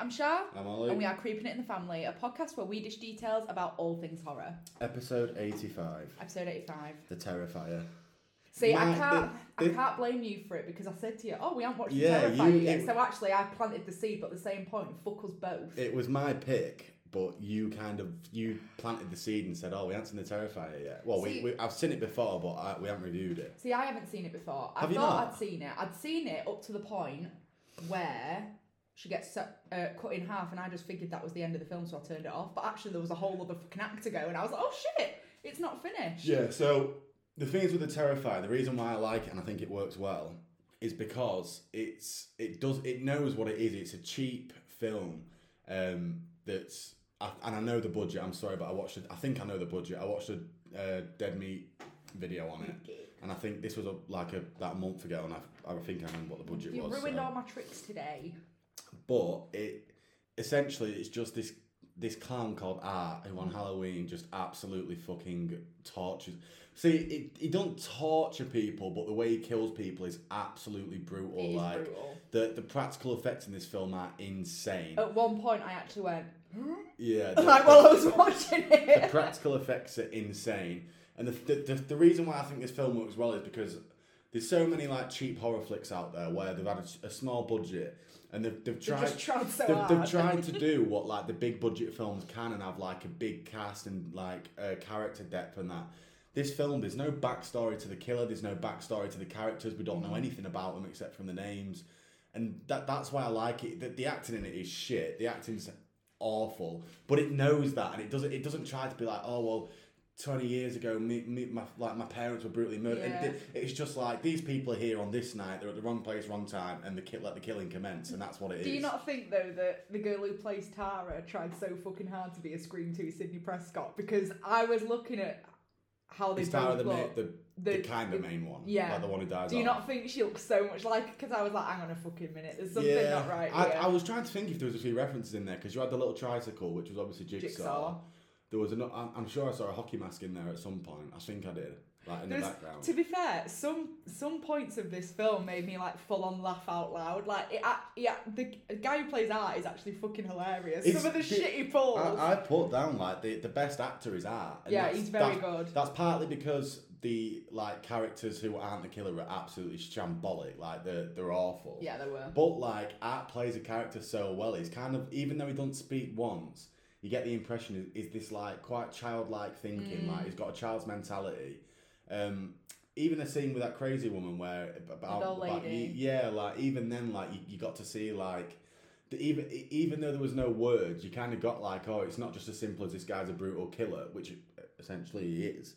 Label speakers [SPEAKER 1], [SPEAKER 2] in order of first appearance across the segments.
[SPEAKER 1] I'm Shah.
[SPEAKER 2] I'm Ollie.
[SPEAKER 1] And we are Creeping It in the Family, a podcast where we dish details about all things horror.
[SPEAKER 2] Episode 85
[SPEAKER 1] Episode 85.
[SPEAKER 2] The Terrifier.
[SPEAKER 1] See, I can't,
[SPEAKER 2] the-
[SPEAKER 1] I
[SPEAKER 2] the-
[SPEAKER 1] can't blame you for it because I said to you, "Oh, we haven't watched
[SPEAKER 2] Yeah,
[SPEAKER 1] the Terrifier
[SPEAKER 2] you-
[SPEAKER 1] yet."
[SPEAKER 2] it-
[SPEAKER 1] So actually, I planted the seed, but at the same point, fuck us both.
[SPEAKER 2] It was my pick, but you kind of you planted the seed and said, "Oh, we haven't seen the Terrifier yet." Well,
[SPEAKER 1] See-
[SPEAKER 2] we, we I've seen it before, but I, we haven't reviewed it.
[SPEAKER 1] See, I haven't seen it before. I
[SPEAKER 2] Have you
[SPEAKER 1] thought
[SPEAKER 2] not?
[SPEAKER 1] I'd seen it. I'd seen it up to the point where she gets su- uh, cut in half, and I just figured that was the end of the film, so I turned it off. But actually, there was a whole other fucking act to go, and I was like, "Oh shit, it's not finished."
[SPEAKER 2] Yeah. So the thing is with the Terrifier, the reason why I like it and I think it works well is because it's it does it knows what it is. It's a cheap film um, that's I, and I know the budget. I'm sorry, but I watched it. I think I know the budget. I watched a uh, Dead Meat video on it, and I think this was a, like a that month ago, and I, I think I remember what the budget
[SPEAKER 1] You
[SPEAKER 2] was.
[SPEAKER 1] ruined
[SPEAKER 2] so.
[SPEAKER 1] all my tricks today.
[SPEAKER 2] But it essentially it's just this this clown called Art who on Halloween just absolutely fucking tortures. See, it, he don't torture people, but the way he kills people is absolutely brutal.
[SPEAKER 1] It is
[SPEAKER 2] like
[SPEAKER 1] brutal.
[SPEAKER 2] the the practical effects in this film are insane.
[SPEAKER 1] At one point, I actually went
[SPEAKER 2] yeah, the,
[SPEAKER 1] like while I was watching it.
[SPEAKER 2] the practical effects are insane, and the, the the the reason why I think this film works well is because there's so many like cheap horror flicks out there where they've had a, a small budget and they've they've tried
[SPEAKER 1] tried so
[SPEAKER 2] they've, they've tried to do what like the big budget films can and have like a big cast and like uh, character depth and that. This film, there's no backstory to the killer. There's no backstory to the characters. We don't know anything about them except from the names, and that that's why I like it. The, the acting in it is shit. The acting's awful, but it knows that and it doesn't. It doesn't try to be like, oh well. 20 years ago, me, me, my, like my parents were brutally murdered.
[SPEAKER 1] Yeah.
[SPEAKER 2] it- it's just like these people are here on this night. They're at the wrong place, wrong time, and the ki- let the killing commence, and that's what it is.
[SPEAKER 1] Do you not think though that the girl who plays Tara tried so fucking hard to be a Scream 2 Sidney Prescott? Because I was looking at how they
[SPEAKER 2] Tara the, ma- the, the,
[SPEAKER 1] The-
[SPEAKER 2] kind of main one?
[SPEAKER 1] yeah.
[SPEAKER 2] Like the one who dies
[SPEAKER 1] Do you
[SPEAKER 2] off?
[SPEAKER 1] not think she looks so much like? Because I was like, hang on a fucking minute, there's something
[SPEAKER 2] yeah.
[SPEAKER 1] not right
[SPEAKER 2] I,
[SPEAKER 1] here.
[SPEAKER 2] I was trying to think if there was a few references in there because you had the little tricycle, which was obviously Jigsaw.
[SPEAKER 1] Jigsaw.
[SPEAKER 2] There was an, I'm sure I saw a hockey mask in there at some point. I think I did, like in
[SPEAKER 1] There's-
[SPEAKER 2] the background.
[SPEAKER 1] To be fair, some some points of this film made me like full on laugh out loud. Like, it, yeah, the guy who plays Art is actually fucking hilarious.
[SPEAKER 2] It's-
[SPEAKER 1] some of the
[SPEAKER 2] the-
[SPEAKER 1] shit he pulls.
[SPEAKER 2] I, I put down like the, the best actor is Art.
[SPEAKER 1] Yeah,
[SPEAKER 2] that's-
[SPEAKER 1] he's very
[SPEAKER 2] that-
[SPEAKER 1] good.
[SPEAKER 2] That's partly because the like characters who aren't the killer are absolutely shambolic. Like they're they're awful.
[SPEAKER 1] yeah, they were.
[SPEAKER 2] But like Art plays a character so well, he's kind of even though he doesn't speak once, you get the impression is, is this like quite childlike thinking,
[SPEAKER 1] Mm.
[SPEAKER 2] like he's got a child's mentality. Um, even the scene with that crazy woman where about, about- yeah, like even then, like you, you got to see like. The, even even though there was no words, you kind of got like, oh, it's not just as simple as this guy's a brutal killer, which essentially he is.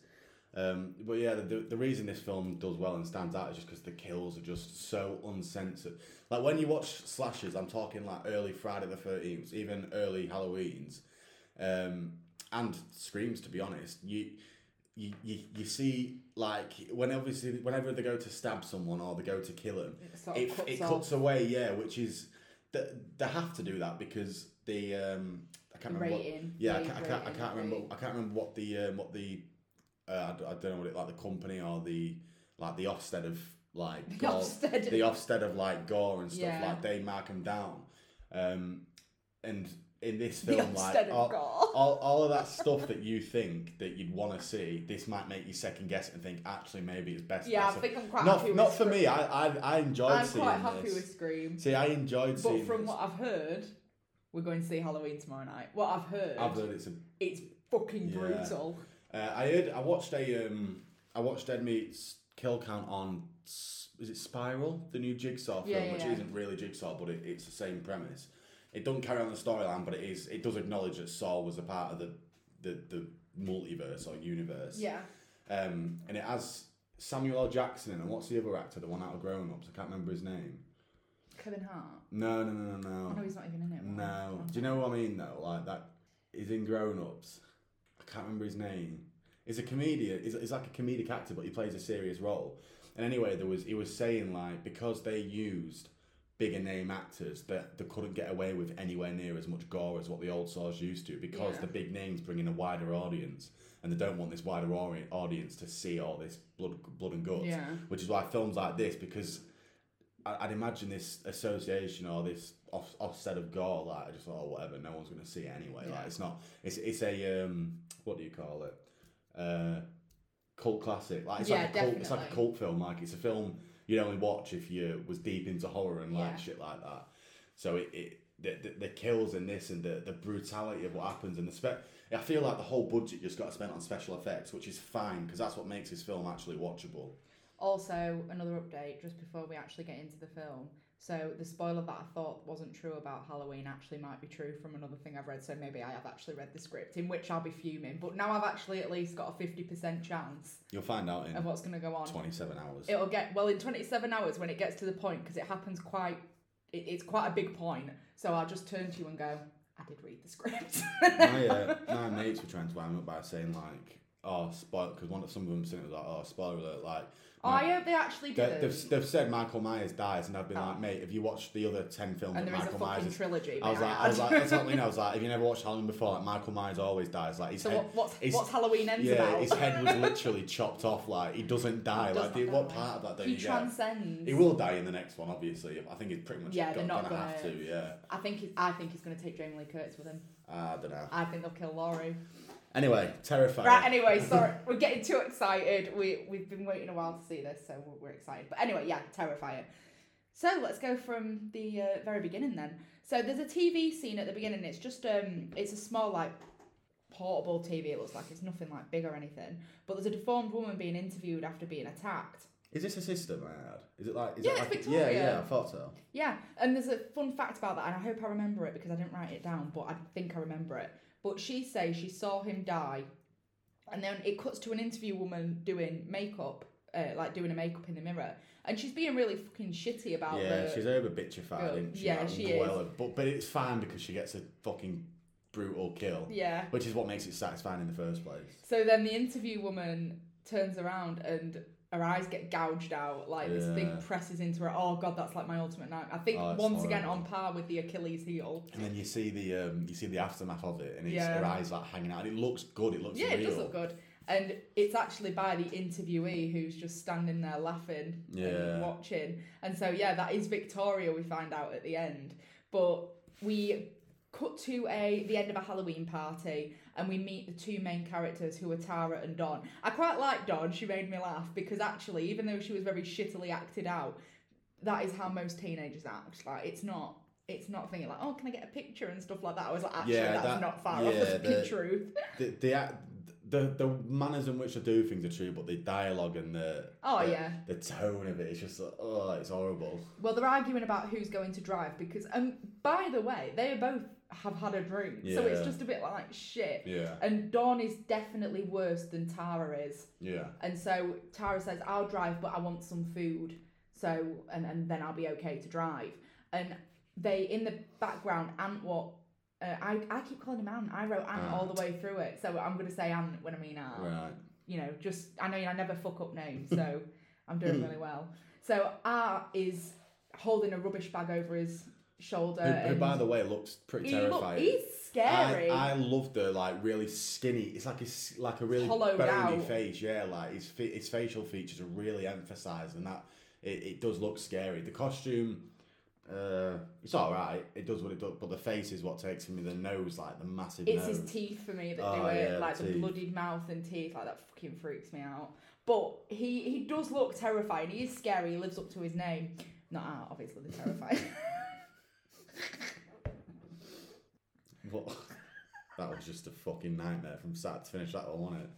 [SPEAKER 2] Um, but yeah, the, the reason this film does well and stands out is just because the kills are just so uncensored. Like when you watch slashers, I'm talking like early Friday the Thirteenth, even early Halloweens, um, and screams. To be honest, you you, you, you see like when obviously whenever they go to stab someone or they go to kill them,
[SPEAKER 1] It
[SPEAKER 2] it,
[SPEAKER 1] cuts
[SPEAKER 2] it cuts away. Yeah, which is they, they have to do that because the um, I can't remember. what-
[SPEAKER 1] rating.
[SPEAKER 2] yeah, I can't, I can't, I can't remember. I can't remember what the um, what the uh, I, I don't know what it like the company or the like the Ofsted of like
[SPEAKER 1] The
[SPEAKER 2] gore,
[SPEAKER 1] Ofsted.
[SPEAKER 2] the Ofsted of like gore and stuff
[SPEAKER 1] Yeah.
[SPEAKER 2] like they mark them down, um, and in this film like all, all, all of that stuff that you think that you'd want to see, this might make you second guess and think actually maybe it's best.
[SPEAKER 1] Yeah, I think I'm quite
[SPEAKER 2] not
[SPEAKER 1] happy
[SPEAKER 2] not for me. I I, I enjoyed
[SPEAKER 1] I'm
[SPEAKER 2] seeing
[SPEAKER 1] quite happy
[SPEAKER 2] this.
[SPEAKER 1] with Scream.
[SPEAKER 2] See, I enjoyed seeing.
[SPEAKER 1] But from
[SPEAKER 2] this.
[SPEAKER 1] what I've heard, we're going to see Halloween tomorrow night. What I've heard,
[SPEAKER 2] I've heard it's a
[SPEAKER 1] it's fucking
[SPEAKER 2] Yeah.
[SPEAKER 1] brutal.
[SPEAKER 2] Uh, I heard. I watched a. Um, I watched Dead Meat's kill count on. Is it Spiral, the new Jigsaw film,
[SPEAKER 1] Yeah, yeah,
[SPEAKER 2] which isn't really Jigsaw, but it, it's the same premise. It doesn't carry on the storyline, but it is. It does acknowledge that Saw was a part of the the, the multiverse or universe.
[SPEAKER 1] Yeah.
[SPEAKER 2] Um, and it has Samuel L. Jackson in, and what's the other actor, the one out of Grown Ups? I can't remember his name.
[SPEAKER 1] Kevin Hart.
[SPEAKER 2] No, no, no, no, no.
[SPEAKER 1] I know he's not even in it.
[SPEAKER 2] No. Do you know what I mean though? Like that is in Grown Ups. I can't remember his name. He's a comedian. He's, he's like a comedic actor, but he plays a serious role. And anyway, there was he was saying like because they used bigger name actors that they couldn't get away with anywhere near as much gore as what the old saws used to because
[SPEAKER 1] Yeah.
[SPEAKER 2] the big names bring in a wider audience and they don't want this wider ori- audience to see all this blood blood and guts
[SPEAKER 1] Yeah.
[SPEAKER 2] which is why films like this because I- I'd imagine this association or this off- offset of gore like I just thought oh whatever no one's going to see it anyway
[SPEAKER 1] Yeah.
[SPEAKER 2] like it's not it's it's a um what do you call it uh cult classic like it's
[SPEAKER 1] Yeah,
[SPEAKER 2] like a cult, it's like a cult film like it's a film you'd only watch if you was deep into horror and like
[SPEAKER 1] Yeah.
[SPEAKER 2] shit like that so it, it the, the, the kills in this and the, the brutality of what happens and the spec I feel like the whole budget just got spent on special effects which is fine because that's what makes this film actually watchable
[SPEAKER 1] Also, another update just before we actually get into the film. So the spoiler that I thought wasn't true about Halloween actually might be true from another thing I've read. So maybe I have actually read the script, in which I'll be fuming. But now I've actually at least got a fifty percent chance
[SPEAKER 2] You'll find out in
[SPEAKER 1] of what's going to go on.
[SPEAKER 2] 27 hours.
[SPEAKER 1] It'll get well in twenty seven hours when it gets to the point because it happens quite. It, it's quite a big point. So I'll just turn to you and go. I did read the script.
[SPEAKER 2] my, uh, my mates were trying to wind me up by saying, like, oh, spoil, because one of some of them said it was like, oh, spoiler like,
[SPEAKER 1] Oh, I hope they actually did.
[SPEAKER 2] they've, they've said Michael Myers dies, and I've been
[SPEAKER 1] Oh.
[SPEAKER 2] like, mate, have you watched the other 10 films
[SPEAKER 1] and there is a
[SPEAKER 2] Michael
[SPEAKER 1] fucking
[SPEAKER 2] Myers
[SPEAKER 1] trilogy.
[SPEAKER 2] I was like, I was like, that's what I mean. I was like, have you never watched Halloween before? Like, Michael Myers always dies. Like, his
[SPEAKER 1] so
[SPEAKER 2] head,
[SPEAKER 1] what's,
[SPEAKER 2] his-
[SPEAKER 1] what's Halloween ends
[SPEAKER 2] yeah,
[SPEAKER 1] about?
[SPEAKER 2] his head was literally chopped off. Like, he doesn't die.
[SPEAKER 1] He does
[SPEAKER 2] like, dude,
[SPEAKER 1] die.
[SPEAKER 2] what part of that don't
[SPEAKER 1] he
[SPEAKER 2] you get?
[SPEAKER 1] transcends.
[SPEAKER 2] He will die in the next one, obviously. I think he's pretty much
[SPEAKER 1] Yeah,
[SPEAKER 2] got,
[SPEAKER 1] they're not
[SPEAKER 2] gonna, have
[SPEAKER 1] gonna-
[SPEAKER 2] to. Yeah,
[SPEAKER 1] I think he's, I think he's going to take Jamie Lee Curtis with him.
[SPEAKER 2] I don't know.
[SPEAKER 1] I think they'll kill Laurie.
[SPEAKER 2] Anyway, terrifying.
[SPEAKER 1] Right. Anyway, sorry, we're getting too excited. We we've been waiting a while to see this, so we're, we're excited. But anyway, yeah, terrifying. So let's go from the uh, very beginning then. So there's a TV scene at the beginning. It's just um, it's a small like portable TV. It looks like it's nothing like big or anything. But there's a deformed woman being interviewed after being attacked.
[SPEAKER 2] Is this a system I had? Is it like? Is
[SPEAKER 1] Yeah,
[SPEAKER 2] it
[SPEAKER 1] it's
[SPEAKER 2] like
[SPEAKER 1] Victoria.
[SPEAKER 2] Yeah, yeah, I thought so.
[SPEAKER 1] Yeah, and there's a fun fact about that, and I hope I remember it because I didn't write it down, but I think I remember it. But she says she saw him die, and then it cuts to an interview woman doing makeup, uh, like doing a makeup in the mirror, and she's being really fucking shitty about it.
[SPEAKER 2] yeah,
[SPEAKER 1] the.
[SPEAKER 2] she's over bitchified, isn't she?
[SPEAKER 1] Yeah,
[SPEAKER 2] Like,
[SPEAKER 1] she is.
[SPEAKER 2] But but it's fine because she gets a fucking brutal kill,
[SPEAKER 1] yeah.
[SPEAKER 2] which is what makes it satisfying in the first place.
[SPEAKER 1] So then the interview woman turns around and her eyes get gouged out, like this thing presses into her. Oh god, that's like my ultimate nightmare. I think
[SPEAKER 2] Oh, it's
[SPEAKER 1] once again
[SPEAKER 2] horrible.
[SPEAKER 1] on par with the Achilles heel.
[SPEAKER 2] And then you see the um, you see the aftermath of it, and it's,
[SPEAKER 1] Yeah.
[SPEAKER 2] her eyes like hanging out. And it looks good. It looks
[SPEAKER 1] Yeah,
[SPEAKER 2] real.
[SPEAKER 1] it does look good. And it's actually by the interviewee who's just standing there laughing
[SPEAKER 2] Yeah.
[SPEAKER 1] and watching. And so, yeah, that is Victoria, we find out at the end. But we cut to a the end of a Halloween party and we meet the two main characters who are Tara and Dawn. I quite like Dawn, she made me laugh because actually, even though she was very shittily acted out, that is how most teenagers act. Like, it's not. It's not thinking like, oh, can I get a picture and stuff like that. I was like, actually,
[SPEAKER 2] Yeah,
[SPEAKER 1] that's
[SPEAKER 2] that-
[SPEAKER 1] not far off
[SPEAKER 2] yeah,
[SPEAKER 1] the fucking
[SPEAKER 2] the-
[SPEAKER 1] truth.
[SPEAKER 2] The, the the the manners in which they do things are true, but the dialogue and the
[SPEAKER 1] Oh,
[SPEAKER 2] the,
[SPEAKER 1] yeah.
[SPEAKER 2] the tone of it is just like, oh, it's horrible.
[SPEAKER 1] Well, they're arguing about who's going to drive because, um, by the way, they are both have had a drink, so it's just a bit like shit.
[SPEAKER 2] Yeah,
[SPEAKER 1] And Dawn is definitely worse than Tara is,
[SPEAKER 2] yeah.
[SPEAKER 1] and so Tara says, "I'll drive, but I want some food, so and and then I'll be okay to drive." And they in the background, Ant what. Uh, I, I keep calling him Ant. I wrote Ant all the way through it, so I'm gonna say Ant when I mean Ant
[SPEAKER 2] Right.
[SPEAKER 1] you know, just I know I never fuck up names, so I'm doing really well. So Art is holding a rubbish bag over his shoulder.
[SPEAKER 2] Who, who, by the way, looks pretty
[SPEAKER 1] he look,
[SPEAKER 2] terrifying.
[SPEAKER 1] he's scary.
[SPEAKER 2] I, I love the like really skinny. It's like it's like a really
[SPEAKER 1] Hollowed
[SPEAKER 2] bony
[SPEAKER 1] out.
[SPEAKER 2] face. Yeah, like his his facial features are really emphasised, and that it, it does look scary. The costume, uh, it's all right. It does what it does, but the face is what takes me. The nose, like the massive
[SPEAKER 1] it's
[SPEAKER 2] nose.
[SPEAKER 1] his teeth for me that
[SPEAKER 2] Oh,
[SPEAKER 1] do it,
[SPEAKER 2] yeah,
[SPEAKER 1] like
[SPEAKER 2] the
[SPEAKER 1] the bloodied mouth and teeth, like that fucking freaks me out. But he he does look terrifying. He is scary. He lives up to his name. Not Art, obviously, the terrifying.
[SPEAKER 2] That was just a fucking nightmare from start to finish. That one, wasn't it?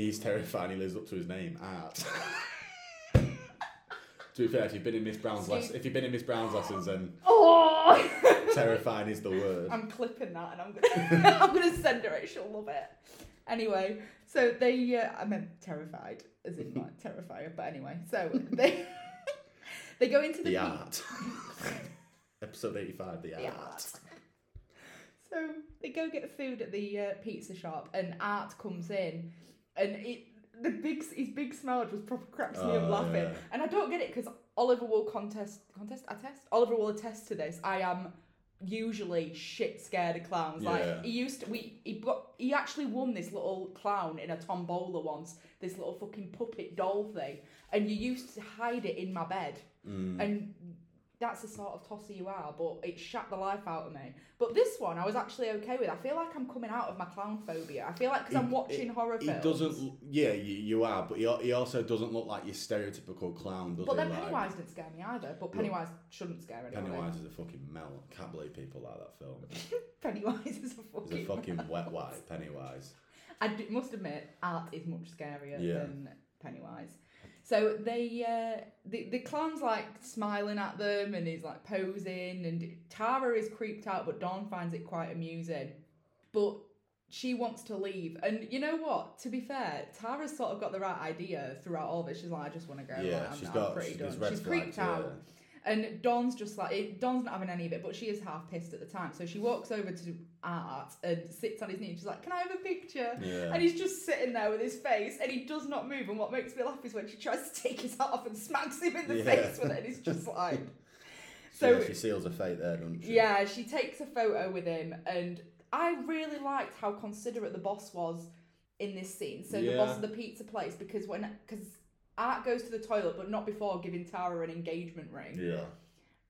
[SPEAKER 2] He's terrifying. He lives up to his name, Art. to be fair, if you've been in Miss Brown's lessons, if you've been in Miss Brown's lessons, then
[SPEAKER 1] oh.
[SPEAKER 2] terrifying is the word.
[SPEAKER 1] I'm clipping that and I'm gonna I'm gonna send her it. She'll love it. Anyway, so they uh, I meant terrified, as in like terrifier. But anyway, so they they go into the,
[SPEAKER 2] The
[SPEAKER 1] pe-
[SPEAKER 2] art. Episode eighty-five. The,
[SPEAKER 1] The
[SPEAKER 2] art.
[SPEAKER 1] art. So they go get the food at the uh, pizza shop, and Art comes in, and it the big his big smile just proper cracks me
[SPEAKER 2] Oh,
[SPEAKER 1] up laughing,
[SPEAKER 2] yeah.
[SPEAKER 1] and I don't get it because Oliver will contest contest attest Oliver will attest to this. I am usually shit scared of clowns.
[SPEAKER 2] Yeah.
[SPEAKER 1] Like he used to, we he got he actually won this little clown in a tombola once. This little fucking puppet doll thing, and you used to hide it in my bed,
[SPEAKER 2] Mm.
[SPEAKER 1] and that's the sort of tosser you are. But it shat the life out of me. But this one, I was actually okay with. I feel like I'm coming out of my clown phobia. I feel like because I'm
[SPEAKER 2] He-
[SPEAKER 1] watching horror
[SPEAKER 2] He
[SPEAKER 1] films.
[SPEAKER 2] doesn't. Yeah, you, you are, but he, he also doesn't look like your stereotypical clown, does
[SPEAKER 1] But
[SPEAKER 2] he?
[SPEAKER 1] then
[SPEAKER 2] Like,
[SPEAKER 1] Pennywise didn't scare me either. But Pennywise shouldn't scare anyone.
[SPEAKER 2] Pennywise is a fucking melt. Can't believe people like that film.
[SPEAKER 1] Pennywise is a fucking.
[SPEAKER 2] He's a fucking wet wipe. Pennywise.
[SPEAKER 1] I d- must admit, Art is much scarier
[SPEAKER 2] Yeah.
[SPEAKER 1] than Pennywise. So they, uh, the the clown's like smiling at them, and he's like posing, and Tara is creeped out, but Dawn finds it quite amusing. But she wants to leave, and you know what? To be fair, Tara's sort of got the right idea throughout all of it. She's like, I just want to go.
[SPEAKER 2] Yeah,
[SPEAKER 1] like, I'm,
[SPEAKER 2] she's
[SPEAKER 1] I'm
[SPEAKER 2] got
[SPEAKER 1] pretty
[SPEAKER 2] she's
[SPEAKER 1] done. She's
[SPEAKER 2] flags,
[SPEAKER 1] creeped out. And Dawn's just like, it, Dawn's not having any of it, but she is half pissed at the time. So she walks over to Art and sits on his knee and she's like, Can I have a picture?
[SPEAKER 2] Yeah. yeah.
[SPEAKER 1] And he's just sitting there with his face and he does not move. And what makes me laugh is when she tries to take his hat off and smacks him in the
[SPEAKER 2] Yeah.
[SPEAKER 1] face with it. And he's just like.
[SPEAKER 2] So yeah, she seals her fate there, doesn't she?
[SPEAKER 1] yeah, she takes a photo with him. And I really liked how considerate the boss was in this scene. So the boss of the pizza place, because when. Because Art goes to the toilet, but not before giving Tara an engagement ring
[SPEAKER 2] Yeah.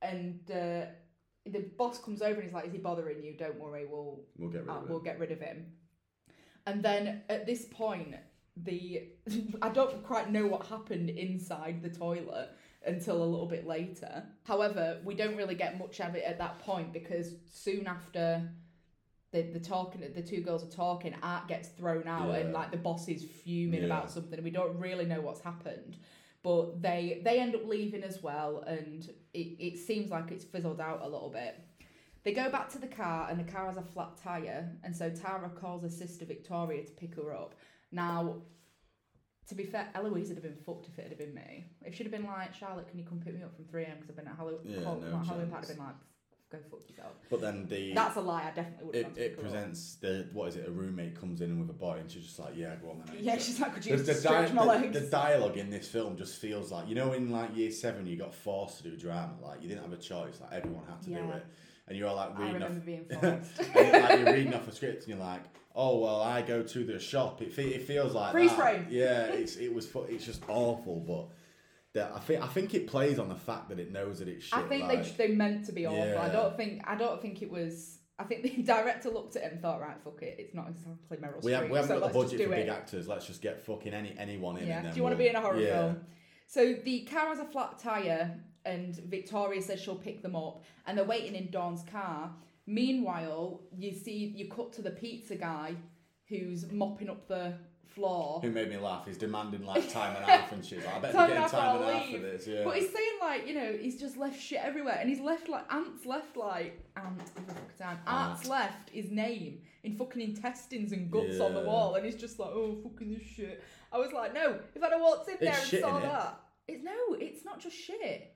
[SPEAKER 1] and uh, the boss comes over and he's like, "Is he bothering you? Don't worry, we'll
[SPEAKER 2] We'll get rid
[SPEAKER 1] uh,
[SPEAKER 2] of
[SPEAKER 1] we'll get rid of him." And then at this point, the I don't quite know what happened inside the toilet until a little bit later. However, we don't really get much of it at that point because soon after. The, the talking the two girls are talking art gets thrown out and like the boss is fuming
[SPEAKER 2] Yeah.
[SPEAKER 1] about something and we don't really know what's happened. But they they end up leaving as well and it, it seems like it's fizzled out a little bit. They go back to the car and the car has a flat tire and so tara calls her sister victoria to pick her up. Now to be fair eloise would have been fucked if it had been me. If she'd have been like charlotte can you come pick me up from 3am because i've been at halloween
[SPEAKER 2] Yeah, no
[SPEAKER 1] halloween party i've been like go fuck yourself
[SPEAKER 2] But then the
[SPEAKER 1] that's a lie i definitely would
[SPEAKER 2] it, it
[SPEAKER 1] pick her up.
[SPEAKER 2] presents the what is it? A roommate comes in with a boy, and she's just like, "Yeah, go on then."
[SPEAKER 1] yeah she's like could you
[SPEAKER 2] The, the,
[SPEAKER 1] stretch
[SPEAKER 2] di-
[SPEAKER 1] my legs
[SPEAKER 2] the dialogue in this film just feels like you know in like year seven you got forced to do drama like you didn't have a choice like everyone had to do it and you're all like
[SPEAKER 1] i
[SPEAKER 2] reading off
[SPEAKER 1] remember being forced
[SPEAKER 2] and like, you're reading off a script and you're like oh well I go to the shop it, fe- it feels like
[SPEAKER 1] Freeze frame.
[SPEAKER 2] yeah it's it was fu- it's just awful but that I think I think it plays on the fact that it knows that it's shit
[SPEAKER 1] I think
[SPEAKER 2] like,
[SPEAKER 1] they they meant to be awful. I don't think I don't think it was. I think the director looked at it and thought, right, fuck it, it's not exactly Meryl
[SPEAKER 2] we, Have, we haven't
[SPEAKER 1] so
[SPEAKER 2] got the budget for
[SPEAKER 1] it.
[SPEAKER 2] big actors let's just get fucking any anyone in
[SPEAKER 1] yeah. Do you want to
[SPEAKER 2] we'll-
[SPEAKER 1] be in a horror
[SPEAKER 2] yeah.
[SPEAKER 1] film? So the car has a flat tire, and Victoria says she'll pick them up, and they're waiting in Dawn's car. Meanwhile, you see you cut to the pizza guy who's mopping up the floor.
[SPEAKER 2] Who made me laugh? He's demanding like time and a half and shit. Like, I bet
[SPEAKER 1] Time
[SPEAKER 2] getting time and a half for this. Yeah.
[SPEAKER 1] But he's saying like, you know, he's just left shit everywhere, and he's left like ants left like ant every fucking time. Art's
[SPEAKER 2] Ant.
[SPEAKER 1] left his name in fucking intestines and guts on the wall, and he's just like, oh fucking this shit. I was like, no, if I'd have walked in
[SPEAKER 2] It's
[SPEAKER 1] there and
[SPEAKER 2] shit,
[SPEAKER 1] saw that, it's no, it's not just shit.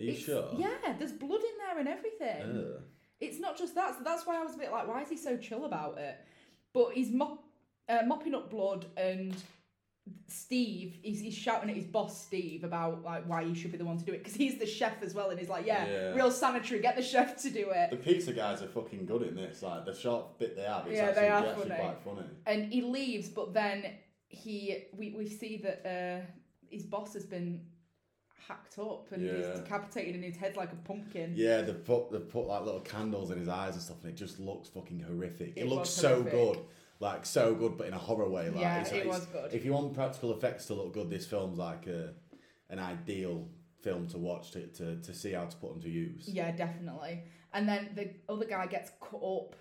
[SPEAKER 2] Are you
[SPEAKER 1] It's-
[SPEAKER 2] sure?
[SPEAKER 1] Yeah, there's blood in there and everything.
[SPEAKER 2] Ugh.
[SPEAKER 1] It's not just that. So that's why I was a bit like, why is he so chill about it? But he's mop, uh, mopping up blood, and Steve, he's, he's shouting at his boss Steve about like why he should be the one to do it because he's the chef as well, and he's like, yeah,
[SPEAKER 2] Yeah.
[SPEAKER 1] real sanitary, get the chef to do it.
[SPEAKER 2] The pizza guys are fucking good in this. Like the short bit they have, it's
[SPEAKER 1] Yeah,
[SPEAKER 2] actually,
[SPEAKER 1] they are
[SPEAKER 2] actually
[SPEAKER 1] funny.
[SPEAKER 2] quite funny.
[SPEAKER 1] And he leaves, but then he we, we see that uh, his boss has been hacked up and
[SPEAKER 2] Yeah.
[SPEAKER 1] he's decapitated and his head's like a pumpkin.
[SPEAKER 2] Yeah, they put they put like little candles in his eyes and stuff, and it just looks fucking horrific. It,
[SPEAKER 1] It
[SPEAKER 2] looks so
[SPEAKER 1] horrific.
[SPEAKER 2] good, like so good, but in a horror way. Like,
[SPEAKER 1] Yeah,
[SPEAKER 2] it's,
[SPEAKER 1] it
[SPEAKER 2] it's-
[SPEAKER 1] was good.
[SPEAKER 2] If you want practical effects to look good, this film's like a, an ideal film to watch to, to, to see how to put them to use.
[SPEAKER 1] Yeah, definitely. And then the other guy gets cut up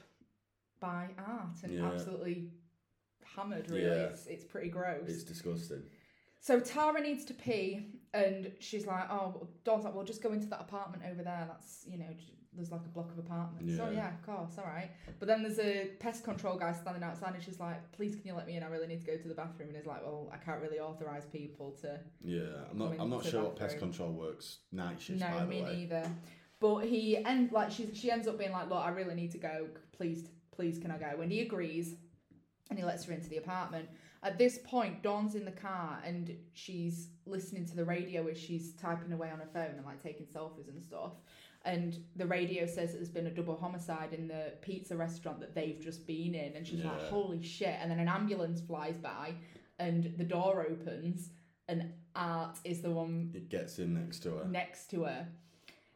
[SPEAKER 1] by art and
[SPEAKER 2] Yeah.
[SPEAKER 1] absolutely hammered. Really,
[SPEAKER 2] Yeah.
[SPEAKER 1] it's it's pretty gross.
[SPEAKER 2] It's disgusting.
[SPEAKER 1] So Tara needs to pee, and she's like, "Oh, Dawn's like, well, just go into that apartment over there. That's you know, there's like a block of apartments. Oh
[SPEAKER 2] Yeah.
[SPEAKER 1] yeah, of course, all right." But then there's a pest control guy standing outside, and she's like, "Please, can you let me in? I really need to go to the bathroom." And he's like, "Well, I can't really authorize people to."
[SPEAKER 2] Yeah, I'm not. I'm not sure what pest control works night shifts.
[SPEAKER 1] no, me
[SPEAKER 2] way.
[SPEAKER 1] neither. But he and like she she ends up being like, "Look, I really need to go. Please please can I go? And he agrees and he lets her into the apartment. At this point, Dawn's in the car and she's listening to the radio as she's typing away on her phone and like taking selfies and stuff. And the radio says that there's been a double homicide in the pizza restaurant that they've just been in. And she's like, holy shit. And then an ambulance flies by and the door opens and Art is the one
[SPEAKER 2] It gets in next to her.
[SPEAKER 1] next to her.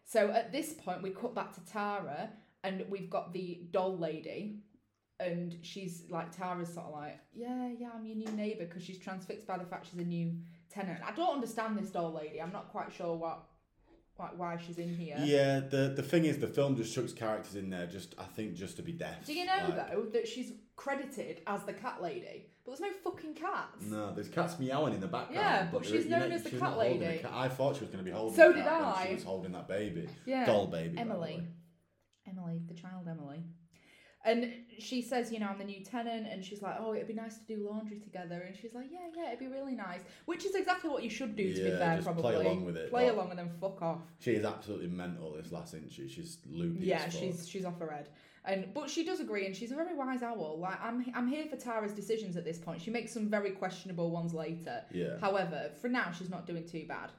[SPEAKER 1] So at this point, we cut back to Tara, and we've got the doll lady, and she's like Tara's sort of like, yeah, yeah, I'm your new neighbour because she's transfixed by the fact she's a new tenant. I don't understand this doll lady. I'm not quite sure what, like, why she's in here.
[SPEAKER 2] Yeah, the the thing is, the film just chucks characters in there, just I think, just to be deaf.
[SPEAKER 1] Do you know
[SPEAKER 2] Like,
[SPEAKER 1] though that she's credited as the cat lady, but there's no fucking cats.
[SPEAKER 2] No, there's cats meowing in the background.
[SPEAKER 1] Yeah, but
[SPEAKER 2] there-
[SPEAKER 1] she's
[SPEAKER 2] you know,
[SPEAKER 1] known as the cat lady.
[SPEAKER 2] cat. I thought she was going to be holding.
[SPEAKER 1] So did I.
[SPEAKER 2] She was holding that baby,
[SPEAKER 1] Yeah.
[SPEAKER 2] doll baby.
[SPEAKER 1] Emily. Emily, the child Emily. And she says, you know, I'm the new tenant, and she's like, oh, it'd be nice to do laundry together. And she's like, yeah, yeah, it'd be really nice. Which is exactly what you should do, to be
[SPEAKER 2] Yeah,
[SPEAKER 1] fair,
[SPEAKER 2] just
[SPEAKER 1] probably.
[SPEAKER 2] play along with it,
[SPEAKER 1] Play
[SPEAKER 2] but-
[SPEAKER 1] along and then fuck off.
[SPEAKER 2] She is absolutely mental. This last inch, she's loopy.
[SPEAKER 1] Yeah,
[SPEAKER 2] as fuck.
[SPEAKER 1] she's she's off her head. And but she does agree, and she's a very wise owl. Like I'm I'm here for Tara's decisions at this point. She makes some very questionable ones later.
[SPEAKER 2] Yeah.
[SPEAKER 1] However, for now, she's not doing too bad.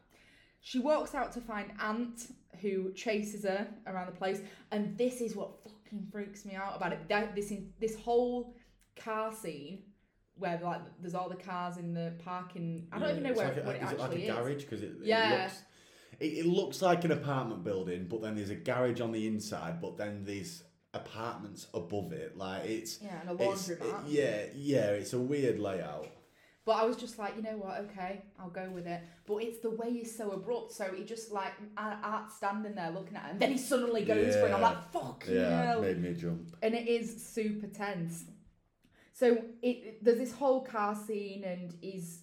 [SPEAKER 1] She walks out to find Ant, who chases her around the place, and this is what fucking freaks me out about it. That, this in, this whole car scene where like there's all the cars in the parking. I don't
[SPEAKER 2] Yeah,
[SPEAKER 1] even know where
[SPEAKER 2] like a,
[SPEAKER 1] what it
[SPEAKER 2] is it like a garage because it,
[SPEAKER 1] Yeah.
[SPEAKER 2] it looks it, it looks like an apartment building, but then there's a garage on the inside, but then there's apartments above it. Like it's
[SPEAKER 1] Yeah, and a laundromat.
[SPEAKER 2] yeah yeah it's a weird layout.
[SPEAKER 1] But I was just like, you know what? Okay, I'll go with it. But it's the way he's so abrupt. So he just like Art standing there looking at him, then he suddenly goes for it. I'm like, fuck
[SPEAKER 2] Yeah,
[SPEAKER 1] hell.
[SPEAKER 2] made me jump.
[SPEAKER 1] and it is super tense. So it there's this whole car scene, and he's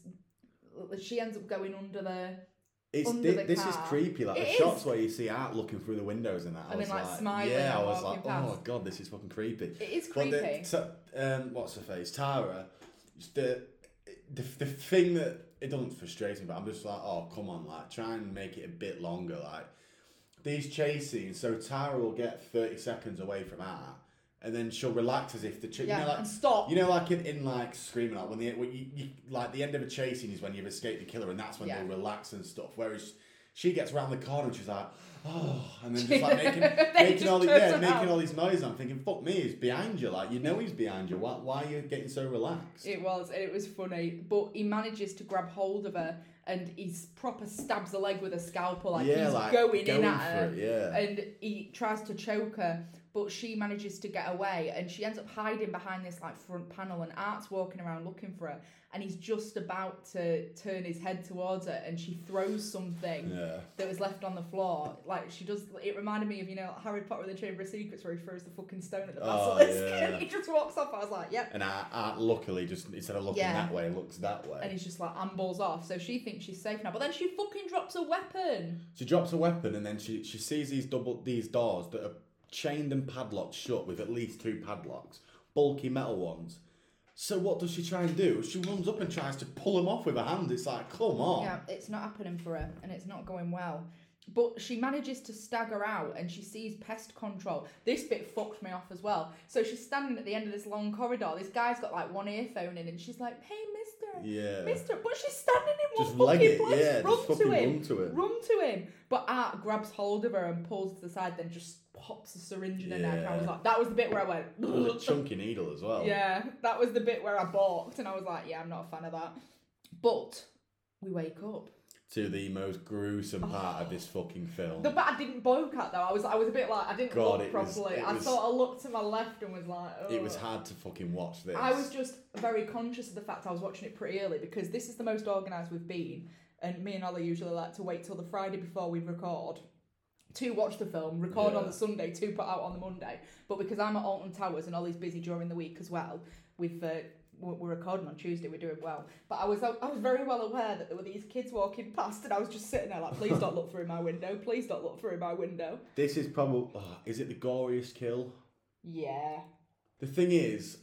[SPEAKER 1] she ends up going under the
[SPEAKER 2] It's
[SPEAKER 1] Under
[SPEAKER 2] thi-
[SPEAKER 1] the
[SPEAKER 2] this is creepy. Like
[SPEAKER 1] It
[SPEAKER 2] the
[SPEAKER 1] is.
[SPEAKER 2] shots where you see Art looking through the windows and that. I
[SPEAKER 1] And
[SPEAKER 2] was
[SPEAKER 1] then, like,
[SPEAKER 2] like,
[SPEAKER 1] smiling
[SPEAKER 2] yeah, I was like, oh
[SPEAKER 1] past.
[SPEAKER 2] god, this is fucking creepy.
[SPEAKER 1] it is
[SPEAKER 2] But the,
[SPEAKER 1] creepy.
[SPEAKER 2] um, what's her face? Tara. The, the the thing that it doesn't frustrate me, but I'm just like, oh come on, like try and make it a bit longer. Like these chase scenes, so Tara will get thirty seconds away from Art, and then she'll relax as if the
[SPEAKER 1] yeah,
[SPEAKER 2] you know like
[SPEAKER 1] stop.
[SPEAKER 2] you know like in, in like screaming like when the when you, you like the end of a chase scene is when you've escaped the killer and that's when
[SPEAKER 1] Yeah.
[SPEAKER 2] they relax and stuff. Whereas she gets around the corner and she's like, oh, and then just like making making all these yeah, making all these noises. I'm thinking, fuck me, he's behind you. Like you know he's behind you. Why why are you getting so relaxed?
[SPEAKER 1] It was, and it was funny. But he manages to grab hold of her, and he's proper stabs the leg with a scalpel, like
[SPEAKER 2] yeah,
[SPEAKER 1] he's
[SPEAKER 2] like
[SPEAKER 1] going, in at her.
[SPEAKER 2] it. Yeah.
[SPEAKER 1] and he tries to choke her but she manages to get away and she ends up hiding behind this like front panel and art's walking around looking for her and he's just about to turn his head towards her and she throws something
[SPEAKER 2] yeah.
[SPEAKER 1] that was left on the floor like she does it reminded me of you know harry potter and the chamber of secrets where he throws the fucking stone at the
[SPEAKER 2] Oh,
[SPEAKER 1] basilisk
[SPEAKER 2] yeah.
[SPEAKER 1] and he just walks off i was like yep
[SPEAKER 2] And Art, Art luckily just instead of looking
[SPEAKER 1] Yeah.
[SPEAKER 2] that way, looks that way.
[SPEAKER 1] and he's just like ambles off so she thinks she's safe now but then she fucking drops a weapon
[SPEAKER 2] She drops a weapon and then she, she sees these double these doors that are chained and padlocked shut with at least two padlocks, bulky metal ones. So what does she try and do? She runs up and tries to pull them off with her hand. It's like, come on.
[SPEAKER 1] Yeah, it's not happening for her and it's not going well. But she manages to stagger out and she sees pest control. This bit fucked me off as well. So she's standing at the end of this long corridor. This guy's got like one earphone in and she's like, hey, mister,
[SPEAKER 2] Yeah.
[SPEAKER 1] mister. But she's standing in
[SPEAKER 2] Just
[SPEAKER 1] one fucking place.
[SPEAKER 2] yeah,
[SPEAKER 1] run
[SPEAKER 2] just
[SPEAKER 1] to him.
[SPEAKER 2] run to it.
[SPEAKER 1] Run to him. But Art grabs hold of her and pulls to the side, then just pops a syringe in her neck. I was
[SPEAKER 2] Yeah.
[SPEAKER 1] like, that was the bit where I
[SPEAKER 2] It was a
[SPEAKER 1] went,
[SPEAKER 2] chunky needle as well.
[SPEAKER 1] yeah, that was the bit where I balked and I was like, yeah, I'm not a fan of that. But we wake up.
[SPEAKER 2] To the most gruesome oh. part of this fucking film.
[SPEAKER 1] The bit I didn't balk at though, I was I was a bit like I didn't
[SPEAKER 2] God,
[SPEAKER 1] look
[SPEAKER 2] it was-
[SPEAKER 1] properly.
[SPEAKER 2] it
[SPEAKER 1] I
[SPEAKER 2] was-
[SPEAKER 1] sort of looked to my left and was like,
[SPEAKER 2] it was hard to fucking watch this.
[SPEAKER 1] I was just very conscious of the fact I was watching it pretty early because this is the most organised we've been, and me and Ollie usually like to wait till the Friday before we record to watch the film, record on the Sunday to put out on the Monday. But because I'm at Alton Towers and Ollie's busy during the week as well, we've uh, we're recording on Tuesday. We're doing well, but I was I was very well aware that there were these kids walking past, and I was just sitting there like, please don't look through my window, please don't look through my window.
[SPEAKER 2] This is probably. Oh, is it the goriest kill?
[SPEAKER 1] Yeah.
[SPEAKER 2] The thing is,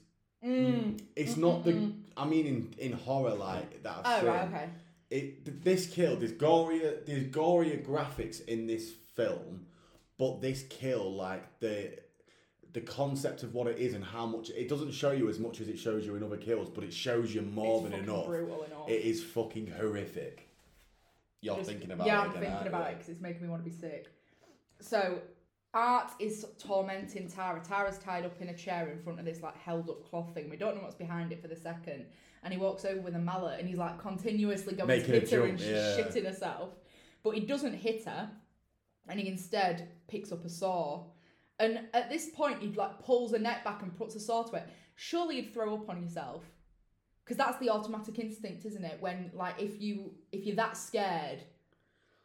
[SPEAKER 1] Mm.
[SPEAKER 2] it's not the. I mean, in, in horror like that.
[SPEAKER 1] Oh
[SPEAKER 2] I've
[SPEAKER 1] right,
[SPEAKER 2] seen,
[SPEAKER 1] okay.
[SPEAKER 2] It this kill. There's gorier. There's gorier graphics in this film, but this kill, like the the concept of what it is and how much it doesn't show you as much as it shows you in other kills, but it shows you more
[SPEAKER 1] it's
[SPEAKER 2] than enough.
[SPEAKER 1] enough.
[SPEAKER 2] It is fucking horrific. You're
[SPEAKER 1] Just-
[SPEAKER 2] thinking about
[SPEAKER 1] yeah,
[SPEAKER 2] it
[SPEAKER 1] I'm
[SPEAKER 2] again,
[SPEAKER 1] thinking about
[SPEAKER 2] you?
[SPEAKER 1] it because it's making me want to be sick. So, Art is tormenting Tara. Tara's tied up in a chair in front of this like held up cloth thing. We don't know what's behind it for the second. And he walks over with a mallet and he's like continuously going
[SPEAKER 2] Making
[SPEAKER 1] to hit her and she's
[SPEAKER 2] yeah.
[SPEAKER 1] shitting herself. But he doesn't hit her and he instead picks up a saw. And at this point, he like pulls her neck back and puts a saw to it. Surely you'd throw up on yourself because that's the automatic instinct, isn't it? When like if you if you're that scared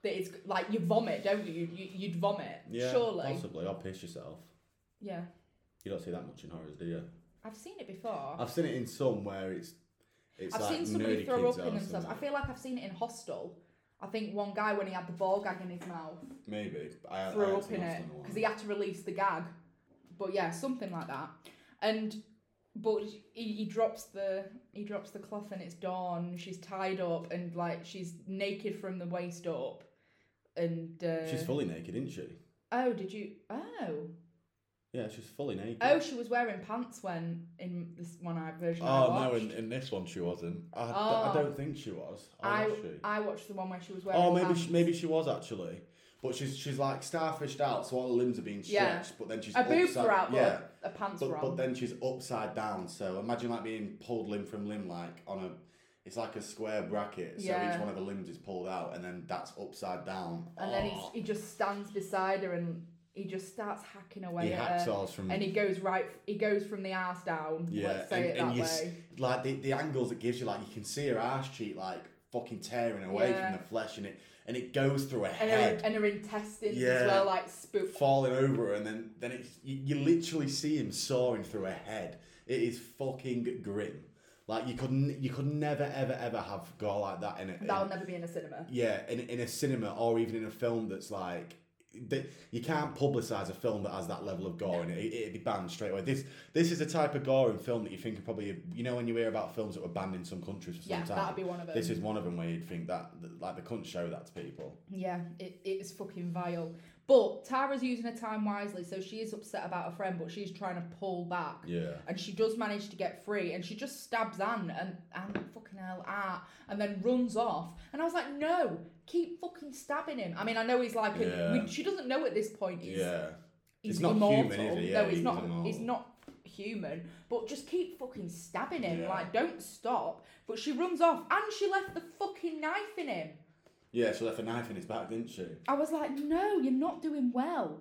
[SPEAKER 1] that it's like you vomit, don't you? you, you'd vomit.
[SPEAKER 2] Yeah,
[SPEAKER 1] Surely.
[SPEAKER 2] possibly. Or piss yourself.
[SPEAKER 1] Yeah,
[SPEAKER 2] You don't see that much in horrors, do you?
[SPEAKER 1] I've seen it before.
[SPEAKER 2] I've seen it in some where it's it's
[SPEAKER 1] I've
[SPEAKER 2] like
[SPEAKER 1] seen somebody throw up in themselves. I feel like I've seen it in Hostel. I think one guy when he had the ball gag in his mouth
[SPEAKER 2] Maybe. I, I
[SPEAKER 1] threw
[SPEAKER 2] haven't
[SPEAKER 1] up in it because he had to release the gag. But yeah, something like that. And but he, he drops the he drops the cloth and it's dawn. She's tied up and like she's naked from the waist up. And uh,
[SPEAKER 2] She's fully naked, isn't she?
[SPEAKER 1] Oh, did you? Oh,
[SPEAKER 2] Yeah, she's fully naked.
[SPEAKER 1] oh, she was wearing pants when in this one I version. I
[SPEAKER 2] Oh
[SPEAKER 1] watched.
[SPEAKER 2] no, in, in this one she wasn't. I,
[SPEAKER 1] Oh.
[SPEAKER 2] I don't think she was. Or
[SPEAKER 1] I
[SPEAKER 2] was she?
[SPEAKER 1] I watched the one where she was oh, wearing.
[SPEAKER 2] Oh, maybe
[SPEAKER 1] pants.
[SPEAKER 2] she, maybe she was actually. But she's she's like starfished out, so all her limbs are being stretched.
[SPEAKER 1] Yeah.
[SPEAKER 2] But then she's
[SPEAKER 1] Her boobs
[SPEAKER 2] upside,
[SPEAKER 1] were out, but
[SPEAKER 2] Yeah,
[SPEAKER 1] her pants were
[SPEAKER 2] but,
[SPEAKER 1] on.
[SPEAKER 2] but then she's upside down. So imagine like being pulled limb from limb, like on a. It's like a square bracket, so
[SPEAKER 1] Yeah.
[SPEAKER 2] each one of the limbs is pulled out, and then that's upside down.
[SPEAKER 1] and then
[SPEAKER 2] Oh.
[SPEAKER 1] he just stands beside her and he just starts hacking away
[SPEAKER 2] he
[SPEAKER 1] at her.
[SPEAKER 2] hacksaws from
[SPEAKER 1] And he goes right. He goes from the ass down.
[SPEAKER 2] Yeah,
[SPEAKER 1] let's say
[SPEAKER 2] and,
[SPEAKER 1] it
[SPEAKER 2] and you
[SPEAKER 1] way.
[SPEAKER 2] like the, the angles it gives you, like you can see her ass cheek like fucking tearing away
[SPEAKER 1] Yeah.
[SPEAKER 2] from the flesh, and it and it goes through her
[SPEAKER 1] And her,
[SPEAKER 2] head,
[SPEAKER 1] and her intestines
[SPEAKER 2] Yeah.
[SPEAKER 1] as well, like spook.
[SPEAKER 2] falling over, and then then it's you, you literally see him soaring through her head. It is fucking grim. Like you could n- you could never ever ever have gore like that in a
[SPEAKER 1] That'll
[SPEAKER 2] in-
[SPEAKER 1] never be in a cinema.
[SPEAKER 2] yeah in in a cinema or even in a film that's like. That You can't publicise a film that has that level of gore in it. it. It'd be banned straight away. This this is the type of gore in film that you think are probably you know when you hear about films that were banned in some countries for some
[SPEAKER 1] Yeah,
[SPEAKER 2] time.
[SPEAKER 1] that'd be one of them.
[SPEAKER 2] This is one of them where you'd think that, like they couldn't show that to people.
[SPEAKER 1] Yeah, it, it is fucking vile. But Tara's using her time wisely, so she is upset about her friend, but she's trying to pull back.
[SPEAKER 2] Yeah.
[SPEAKER 1] And she does manage to get free, and she just stabs Anne and Anne fucking hell ah, and then runs off. And I was like, no, keep fucking stabbing him. I mean, I know he's like, a, we, she doesn't know at this point. He's,
[SPEAKER 2] yeah.
[SPEAKER 1] he's
[SPEAKER 2] He's not
[SPEAKER 1] immortal.
[SPEAKER 2] human, he?
[SPEAKER 1] no,
[SPEAKER 2] Yeah,
[SPEAKER 1] he's,
[SPEAKER 2] he's
[SPEAKER 1] not.
[SPEAKER 2] immortal.
[SPEAKER 1] He's not human. But just keep fucking stabbing him.
[SPEAKER 2] Yeah.
[SPEAKER 1] Like, don't stop. But she runs off, and she left the fucking knife in him.
[SPEAKER 2] Yeah, she left a knife in his back, didn't she?
[SPEAKER 1] I was like, no, you're not doing well.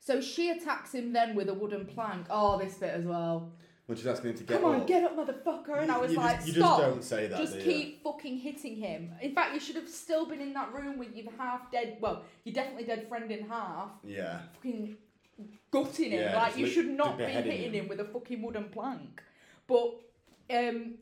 [SPEAKER 1] So she attacks him then with a wooden plank. Oh, this bit as well.
[SPEAKER 2] When she's asking him to get
[SPEAKER 1] Come on,
[SPEAKER 2] up.
[SPEAKER 1] get up, motherfucker. And I was
[SPEAKER 2] you
[SPEAKER 1] like,
[SPEAKER 2] just, you
[SPEAKER 1] stop.
[SPEAKER 2] just don't say that.
[SPEAKER 1] Just
[SPEAKER 2] do
[SPEAKER 1] keep fucking hitting him. In fact, you should have still been in that room with your half dead, well, your definitely dead friend in half,
[SPEAKER 2] Yeah.
[SPEAKER 1] fucking gutting him.
[SPEAKER 2] Yeah,
[SPEAKER 1] like, you
[SPEAKER 2] li-
[SPEAKER 1] should not be hitting
[SPEAKER 2] him.
[SPEAKER 1] him with a fucking wooden plank. But, um,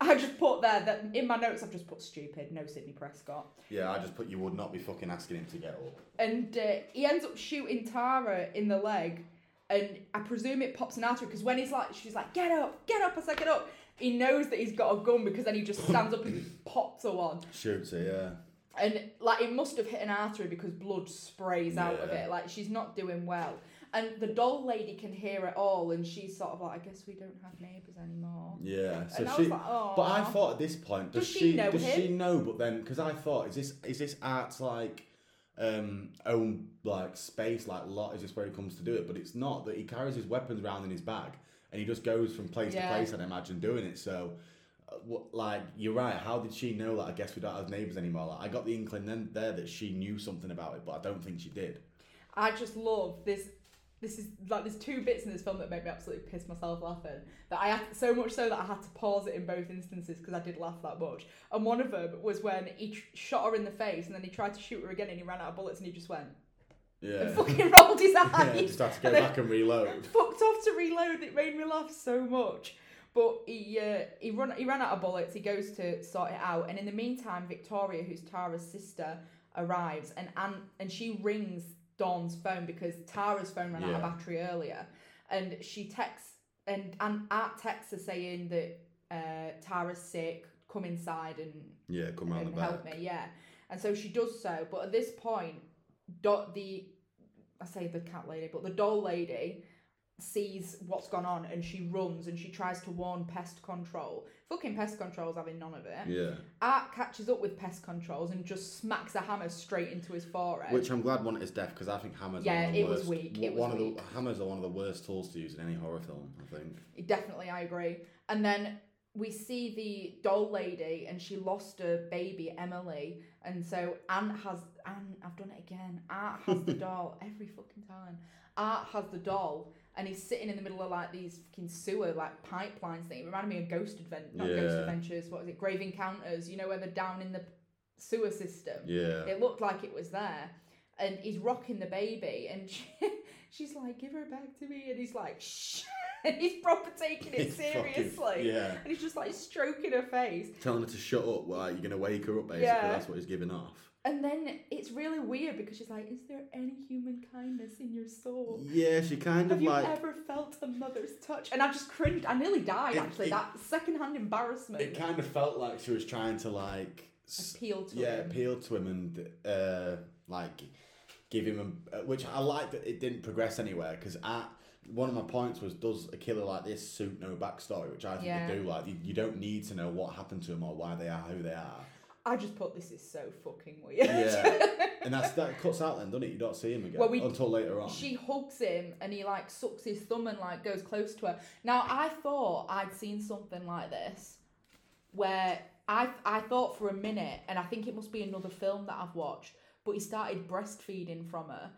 [SPEAKER 1] I just put there that in my notes I've just put stupid, no Sidney Prescott.
[SPEAKER 2] Yeah, I just put you would not be fucking asking him to get up.
[SPEAKER 1] and uh, he ends up shooting Tara in the leg, and I presume it pops an artery because when he's like, she's like, "Get up, get up!" I said, "Get up." He knows that he's got a gun because then he just stands up and pops her one,
[SPEAKER 2] Shoots her, yeah.
[SPEAKER 1] and like it must have hit an artery because blood sprays out of it. Like she's not doing well, and the doll lady can hear it all, and she's sort of like, "I guess we don't have neighbours anymore."
[SPEAKER 2] Yeah. So
[SPEAKER 1] and I
[SPEAKER 2] she.
[SPEAKER 1] was like, "Oh."
[SPEAKER 2] But I thought at this point, does,
[SPEAKER 1] Does she know
[SPEAKER 2] does
[SPEAKER 1] him?
[SPEAKER 2] she know? But then, because I thought, is this is this art's like um own like space, like lot? Is this where he comes to do it? But it's not. That he carries his weapons around in his bag, and he just goes from place
[SPEAKER 1] Yeah.
[SPEAKER 2] to place. I'd imagine doing it. So, uh, like you're right. How did she know that? I guess we don't have neighbours anymore. Like, I got the inkling then there that she knew something about it, but I don't think she did.
[SPEAKER 1] I just love this. This is like there's two bits in this film that make me absolutely piss myself laughing. That I had so much so that I had to pause it in both instances because I did laugh that much. And one of them was when he tr- shot her in the face and then he tried to shoot her again and he ran out of bullets and he just went
[SPEAKER 2] Yeah.
[SPEAKER 1] and fucking rolled his eyes.
[SPEAKER 2] yeah, just have to go
[SPEAKER 1] And
[SPEAKER 2] back and reload.
[SPEAKER 1] fucked off to reload. It made me laugh so much. But he uh, he run he ran out of bullets. He goes to sort it out, and in the meantime, Victoria, who's Tara's sister, arrives, and Anne, and she rings Dawn's phone because Tara's phone ran out of battery earlier, and she texts and and Art texts her saying that uh, Tara's sick. Come inside and
[SPEAKER 2] Yeah, come
[SPEAKER 1] and
[SPEAKER 2] the back.
[SPEAKER 1] help me, yeah. And so she does so, but at this point, dot the I say the cat lady, but the doll lady sees what's gone on and she runs and she tries to warn pest control. Fucking pest control's having none of it.
[SPEAKER 2] Yeah.
[SPEAKER 1] Art catches up with pest controls and just smacks a hammer straight into his forehead.
[SPEAKER 2] Which I'm glad one is death because I think hammers.
[SPEAKER 1] Yeah,
[SPEAKER 2] are one of the
[SPEAKER 1] it was
[SPEAKER 2] worst,
[SPEAKER 1] weak, it was
[SPEAKER 2] one of
[SPEAKER 1] weak.
[SPEAKER 2] the hammers are one of the worst tools to use in any horror film. I think.
[SPEAKER 1] Definitely, I agree. And then we see the doll lady, and she lost her baby Emily, and so Ant has Ant. I've done it again. Art has the doll every fucking time. Art has the doll, and he's sitting in the middle of like these fucking sewer like pipelines thing. It reminded me of Ghost Advent, not Ghost
[SPEAKER 2] Yeah.
[SPEAKER 1] Adventures. What is it? Grave Encounters. You know where they're down in the sewer system.
[SPEAKER 2] Yeah.
[SPEAKER 1] It looked like it was there. And he's rocking the baby, and she, she's like, "Give her back to me," and he's like, "Shh," and he's proper taking it
[SPEAKER 2] He's fucking-
[SPEAKER 1] seriously.
[SPEAKER 2] yeah.
[SPEAKER 1] And he's just like stroking her face.
[SPEAKER 2] Telling her to shut up. Like you're gonna wake her up. Basically,
[SPEAKER 1] Yeah.
[SPEAKER 2] that's what he's giving off.
[SPEAKER 1] And then it's really weird because she's like, "Is there any human kindness in your soul?
[SPEAKER 2] Yeah, she kind
[SPEAKER 1] Have
[SPEAKER 2] of
[SPEAKER 1] you
[SPEAKER 2] like.
[SPEAKER 1] ever felt a mother's touch?" And I just cringed. I nearly died.
[SPEAKER 2] It-
[SPEAKER 1] actually,
[SPEAKER 2] it-
[SPEAKER 1] that secondhand embarrassment
[SPEAKER 2] It kind of felt like she was trying to like.
[SPEAKER 1] appealed to
[SPEAKER 2] yeah,
[SPEAKER 1] him.
[SPEAKER 2] appeal to him and uh, like give him a, uh, which I like that it didn't progress anywhere because at one of my points was does a killer like this suit no backstory, which I think
[SPEAKER 1] Yeah.
[SPEAKER 2] they do. Like you, you don't need to know what happened to them or why they are who they are.
[SPEAKER 1] I just put this is so fucking weird.
[SPEAKER 2] Yeah, and that's that cuts out then, doesn't it? You don't see him again
[SPEAKER 1] Well, we-
[SPEAKER 2] until later on.
[SPEAKER 1] She hugs him and he like sucks his thumb and like goes close to her. Now I thought I'd seen something like this where I I thought for a minute, and I think it must be another film that I've watched, but he started breastfeeding from her.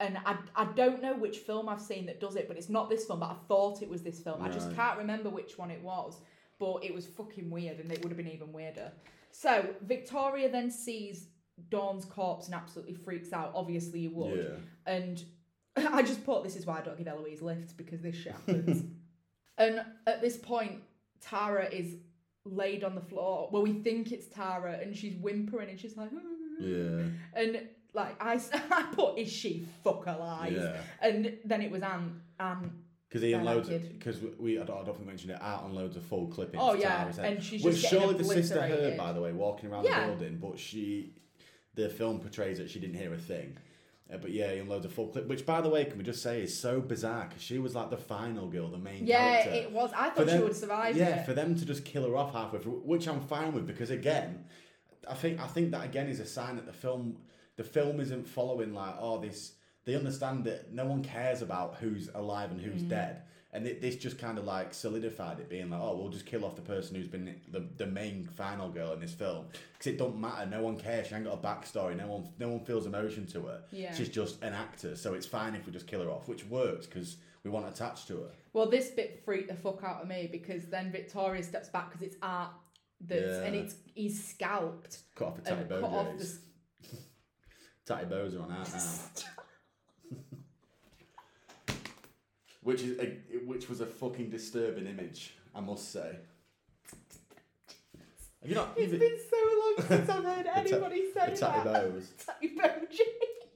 [SPEAKER 1] And I, I don't know which film I've seen that does it, but it's not this film, but I thought it was this film. I just can't remember which one it was, but it was fucking weird and it would have been even weirder. So Victoria then sees Dawn's corpse and absolutely freaks out. Obviously, you would.
[SPEAKER 2] yeah,
[SPEAKER 1] And I just thought this is why I don't give Eloise lifts because this shit happens. and at this point, Tara is laid on the floor. Well, we think it's Tara, and she's whimpering, and she's like,
[SPEAKER 2] yeah,
[SPEAKER 1] and like I, I put, is she fuck alive?
[SPEAKER 2] yeah.
[SPEAKER 1] And then it was Anne. Anne.
[SPEAKER 2] Because he unloads
[SPEAKER 1] kid.
[SPEAKER 2] because we I don't, I don't think we mentioned it. Art unloads a full clip.
[SPEAKER 1] Oh,
[SPEAKER 2] into
[SPEAKER 1] yeah,
[SPEAKER 2] Tara's head.
[SPEAKER 1] and she's
[SPEAKER 2] Which
[SPEAKER 1] just getting
[SPEAKER 2] surely the sister heard, by the way, walking around
[SPEAKER 1] Yeah.
[SPEAKER 2] the building, but she, the film portrays that she didn't hear a thing. Uh, but yeah, he unloads a full clip, which by the way, can we just say is so bizarre because she was like the final girl, the main
[SPEAKER 1] Yeah,
[SPEAKER 2] character.
[SPEAKER 1] it was. I thought she would survive
[SPEAKER 2] Yeah,
[SPEAKER 1] it.
[SPEAKER 2] for them to just kill her off halfway through, which I'm fine with because again, I think I think that again is a sign that the film the film isn't following like oh this they understand that no one cares about who's alive and
[SPEAKER 1] Mm.
[SPEAKER 2] who's dead. And it, this just kind of like solidified it, being like, oh, we'll just kill off the person who's been the, the main final girl in this film, because it don't matter. No one cares. She ain't got a backstory. No one no one feels emotion to her.
[SPEAKER 1] Yeah.
[SPEAKER 2] She's just an actor, so it's fine if we just kill her off, which works because we want attached to her.
[SPEAKER 1] Well, this bit freaked the fuck out of me because then Victoria steps back because it's art that's
[SPEAKER 2] Yeah.
[SPEAKER 1] and it's he's scalped
[SPEAKER 2] Cut off a tatty
[SPEAKER 1] and
[SPEAKER 2] bow
[SPEAKER 1] cut off the
[SPEAKER 2] Tatty bows are on out now. which is a, which was a fucking disturbing image, I must say. Have you not?
[SPEAKER 1] It's
[SPEAKER 2] you've-
[SPEAKER 1] been so long since I've heard
[SPEAKER 2] ta-
[SPEAKER 1] anybody say
[SPEAKER 2] the tatty
[SPEAKER 1] that.
[SPEAKER 2] bows,
[SPEAKER 1] Tatty bow G.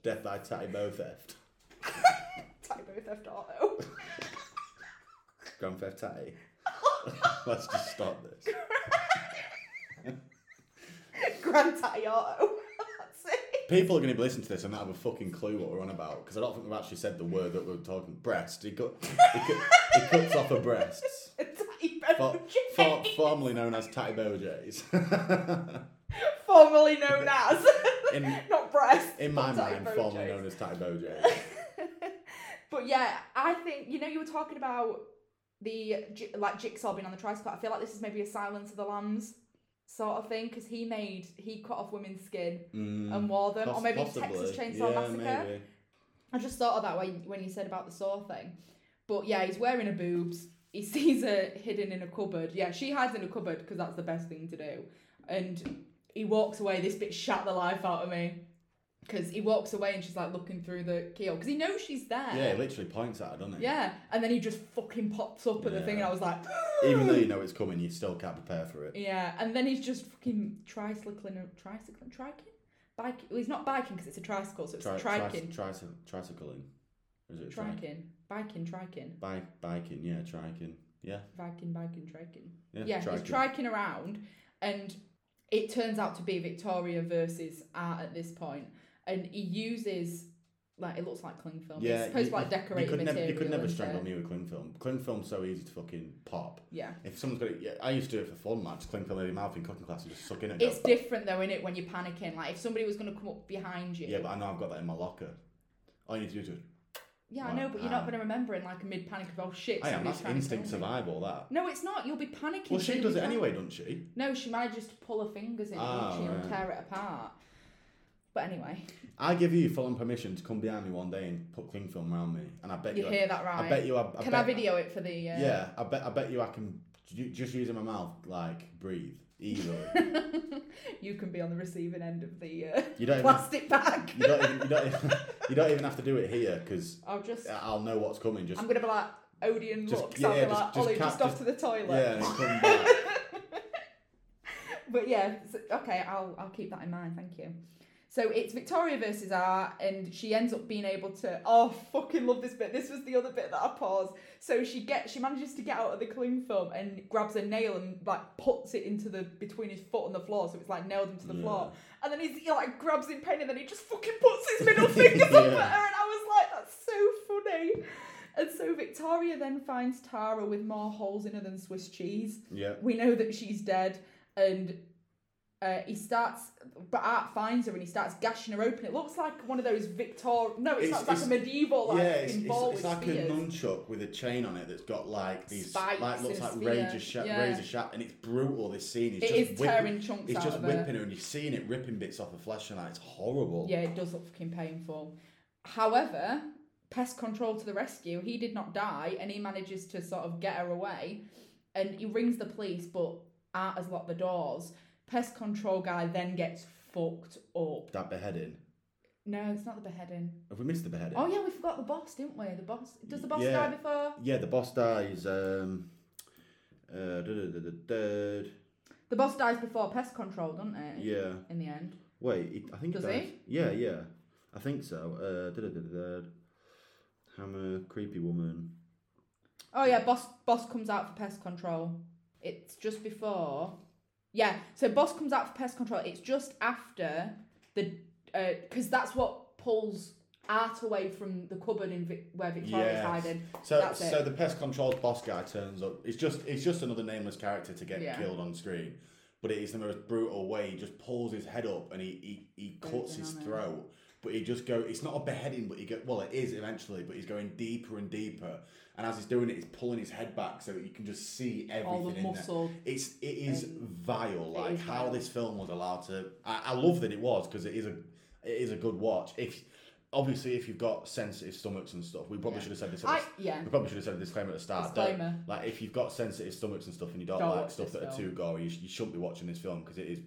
[SPEAKER 2] death by tatty bow theft,
[SPEAKER 1] Tatty bow theft auto.
[SPEAKER 2] grand theft tatty. Let's just stop this.
[SPEAKER 1] Grand tatty auto.
[SPEAKER 2] People are going to be listening to this and not have a fucking clue what we're on about because I don't think we've actually said the word that we're talking. Breast. He, cut, he, cut, he cuts off her breasts.
[SPEAKER 1] Tatty
[SPEAKER 2] For, for, formerly known as Tatty Bojays.
[SPEAKER 1] Formerly known as.
[SPEAKER 2] In-
[SPEAKER 1] Not breast.
[SPEAKER 2] In my mind, formerly known as Tatty Bojays.
[SPEAKER 1] but yeah, I think you know you were talking about the like jigsaw being on the tricycle. I feel like this is maybe a Silence of the Lambs sort of thing because he made he cut off women's skin
[SPEAKER 2] Mm,
[SPEAKER 1] and wore them, or maybe
[SPEAKER 2] possibly.
[SPEAKER 1] Texas Chainsaw
[SPEAKER 2] yeah,
[SPEAKER 1] Massacre.
[SPEAKER 2] Maybe.
[SPEAKER 1] I just thought of that when when you said about the saw thing. But yeah, he's wearing a boobs. He sees her hidden in a cupboard. Yeah, she hides in a cupboard because that's the best thing to do. And he walks away. This bit shut the life out of me. Because he walks away and she's like looking through the keyhole. Because he knows she's there.
[SPEAKER 2] Yeah, he literally points at her, doesn't he?
[SPEAKER 1] Yeah, and then he just fucking pops up at the thing, and I was like,
[SPEAKER 2] Even though you know it's coming, you still can't prepare for it.
[SPEAKER 1] yeah. And then he's just fucking tricycling, tricycling, triking, bike. Well, he's not biking because it's a tricycle, so it's
[SPEAKER 2] Tri-
[SPEAKER 1] triking,
[SPEAKER 2] tri- tricy- tricycling. Is it tri-
[SPEAKER 1] triking, biking, triking,
[SPEAKER 2] Bike, biking, yeah, triking. Yeah,
[SPEAKER 1] biking, biking, triking.
[SPEAKER 2] yeah,
[SPEAKER 1] Yeah,
[SPEAKER 2] triking.
[SPEAKER 1] he's triking around, and it turns out to be Victoria versus Art at this point, and he uses like it looks like cling film.
[SPEAKER 2] Yeah,
[SPEAKER 1] it's supposed
[SPEAKER 2] you,
[SPEAKER 1] to like decorate
[SPEAKER 2] you could never,
[SPEAKER 1] material.
[SPEAKER 2] you could never strangle me with cling film. Cling film's so easy to fucking pop.
[SPEAKER 1] Yeah.
[SPEAKER 2] If someone's got it, yeah, I used to do it for fun, man. Just cling film in your mouth in cooking class and just suck in go.
[SPEAKER 1] It's different though, innit, when you're panicking. Like if somebody was gonna come up behind you.
[SPEAKER 2] Yeah, but I know I've got that in my locker. All you need to do is just,
[SPEAKER 1] Yeah, I know, but you're not
[SPEAKER 2] um,
[SPEAKER 1] gonna remember in like a mid panic of oh shit.
[SPEAKER 2] I am. That's instinct survival. That.
[SPEAKER 1] No, it's not. You'll be panicking.
[SPEAKER 2] Well, she does it anyway, doesn't she?
[SPEAKER 1] No, she manages to pull her fingers in,
[SPEAKER 2] Ah,
[SPEAKER 1] she, and
[SPEAKER 2] right.
[SPEAKER 1] tear it apart. But anyway,
[SPEAKER 2] I give you full on permission to come behind me one day and put cling film around me, and I bet
[SPEAKER 1] you
[SPEAKER 2] you.
[SPEAKER 1] hear that right?
[SPEAKER 2] I bet you. I, I
[SPEAKER 1] Can
[SPEAKER 2] bet,
[SPEAKER 1] I video it for the? Uh...
[SPEAKER 2] Yeah, I bet. I bet you. I can just using my mouth like breathe easily.
[SPEAKER 1] you can be on the receiving end of the uh,
[SPEAKER 2] You don't even.
[SPEAKER 1] plastic bag.
[SPEAKER 2] You don't even. You don't even, you don't even have to do it here because
[SPEAKER 1] I'll just.
[SPEAKER 2] I'll know what's coming. Just
[SPEAKER 1] I'm gonna be like Odeon
[SPEAKER 2] Just-
[SPEAKER 1] looks.
[SPEAKER 2] yeah,
[SPEAKER 1] I'll be
[SPEAKER 2] just-
[SPEAKER 1] like
[SPEAKER 2] just
[SPEAKER 1] Ollie,
[SPEAKER 2] cat-
[SPEAKER 1] just off
[SPEAKER 2] just-
[SPEAKER 1] to the toilet.
[SPEAKER 2] yeah, and come back.
[SPEAKER 1] But yeah, okay, I'll I'll keep that in mind. Thank you. So it's Victoria versus Art, and she ends up being able to. Oh, fucking love this bit. This was the other bit that I paused. So she gets, she manages to get out of the cling film and grabs a nail and like puts it into the between his foot and the floor, so it's like nailed into the
[SPEAKER 2] Yeah.
[SPEAKER 1] floor. And then he's he like grabs in pain, and then he just fucking puts his middle fingers up at her, and I was like, that's so funny. And so Victoria then finds Tara with more holes in her than Swiss cheese
[SPEAKER 2] Yeah.
[SPEAKER 1] we know that she's dead and uh, he starts but art finds her and he starts gashing her open it looks like one of those victor no it's,
[SPEAKER 2] It's-
[SPEAKER 1] not like a medieval like
[SPEAKER 2] yeah, it's, it's, it's like
[SPEAKER 1] spears.
[SPEAKER 2] a nunchuck with a chain on it that's got like these
[SPEAKER 1] Spikes
[SPEAKER 2] like looks like razor sharp,
[SPEAKER 1] yeah.
[SPEAKER 2] razor sharp, and it's brutal. This scene,
[SPEAKER 1] It
[SPEAKER 2] it's
[SPEAKER 1] is
[SPEAKER 2] just whipping,
[SPEAKER 1] tearing chunks
[SPEAKER 2] it's
[SPEAKER 1] out
[SPEAKER 2] just
[SPEAKER 1] of her.
[SPEAKER 2] whipping her, and you're seeing it ripping bits off her flesh, and like, it's horrible.
[SPEAKER 1] yeah it does look fucking painful however pest control to the rescue he did not die and he manages to sort of get her away and he rings the police but art has locked the doors pest control guy then gets fucked up
[SPEAKER 2] That beheading.
[SPEAKER 1] no it's not the beheading
[SPEAKER 2] Have we missed the beheading?
[SPEAKER 1] Oh yeah, we forgot the boss, didn't we? The boss. Does the boss
[SPEAKER 2] Yeah.
[SPEAKER 1] die before?
[SPEAKER 2] Yeah, the boss dies. Um, uh.
[SPEAKER 1] The boss dies before pest control, doesn't it?
[SPEAKER 2] Yeah.
[SPEAKER 1] In the end.
[SPEAKER 2] Wait, he, I think
[SPEAKER 1] Does
[SPEAKER 2] dies. Yeah, yeah. I think so. Uh. Hammer, creepy woman.
[SPEAKER 1] Oh yeah, boss. Boss comes out for pest control. It's just before. Yeah, so boss comes out for pest control. It's just after the, uh, because that's what pulls Art away from the cupboard in Vic- where Victoria's
[SPEAKER 2] Yeah.
[SPEAKER 1] hiding.
[SPEAKER 2] So,
[SPEAKER 1] That's it.
[SPEAKER 2] so the pest control boss guy turns up. It's just, it's just another nameless character to get
[SPEAKER 1] Yeah.
[SPEAKER 2] killed on screen. But it is the most brutal way. He just pulls his head up and he, he, he cuts his
[SPEAKER 1] throat. it.
[SPEAKER 2] But he just go. It's not a beheading, but he go. Well, it is eventually, but he's going deeper and deeper. And as he's doing it, he's pulling his head back so that you can just see everything
[SPEAKER 1] All the muscle.
[SPEAKER 2] It's it is vile, like
[SPEAKER 1] is
[SPEAKER 2] how
[SPEAKER 1] vile.
[SPEAKER 2] this film was allowed to. I, I love that it was because it is a it is a good watch. If obviously if you've got sensitive stomachs and stuff, we probably
[SPEAKER 1] Yeah.
[SPEAKER 2] should have said this. At
[SPEAKER 1] I
[SPEAKER 2] the,
[SPEAKER 1] yeah.
[SPEAKER 2] we probably should have said a disclaimer at the start.
[SPEAKER 1] Disclaimer.
[SPEAKER 2] like if you've got sensitive stomachs and stuff and you don't,
[SPEAKER 1] Don't
[SPEAKER 2] like stuff that are too gory, you, sh- you shouldn't be watching this film because it is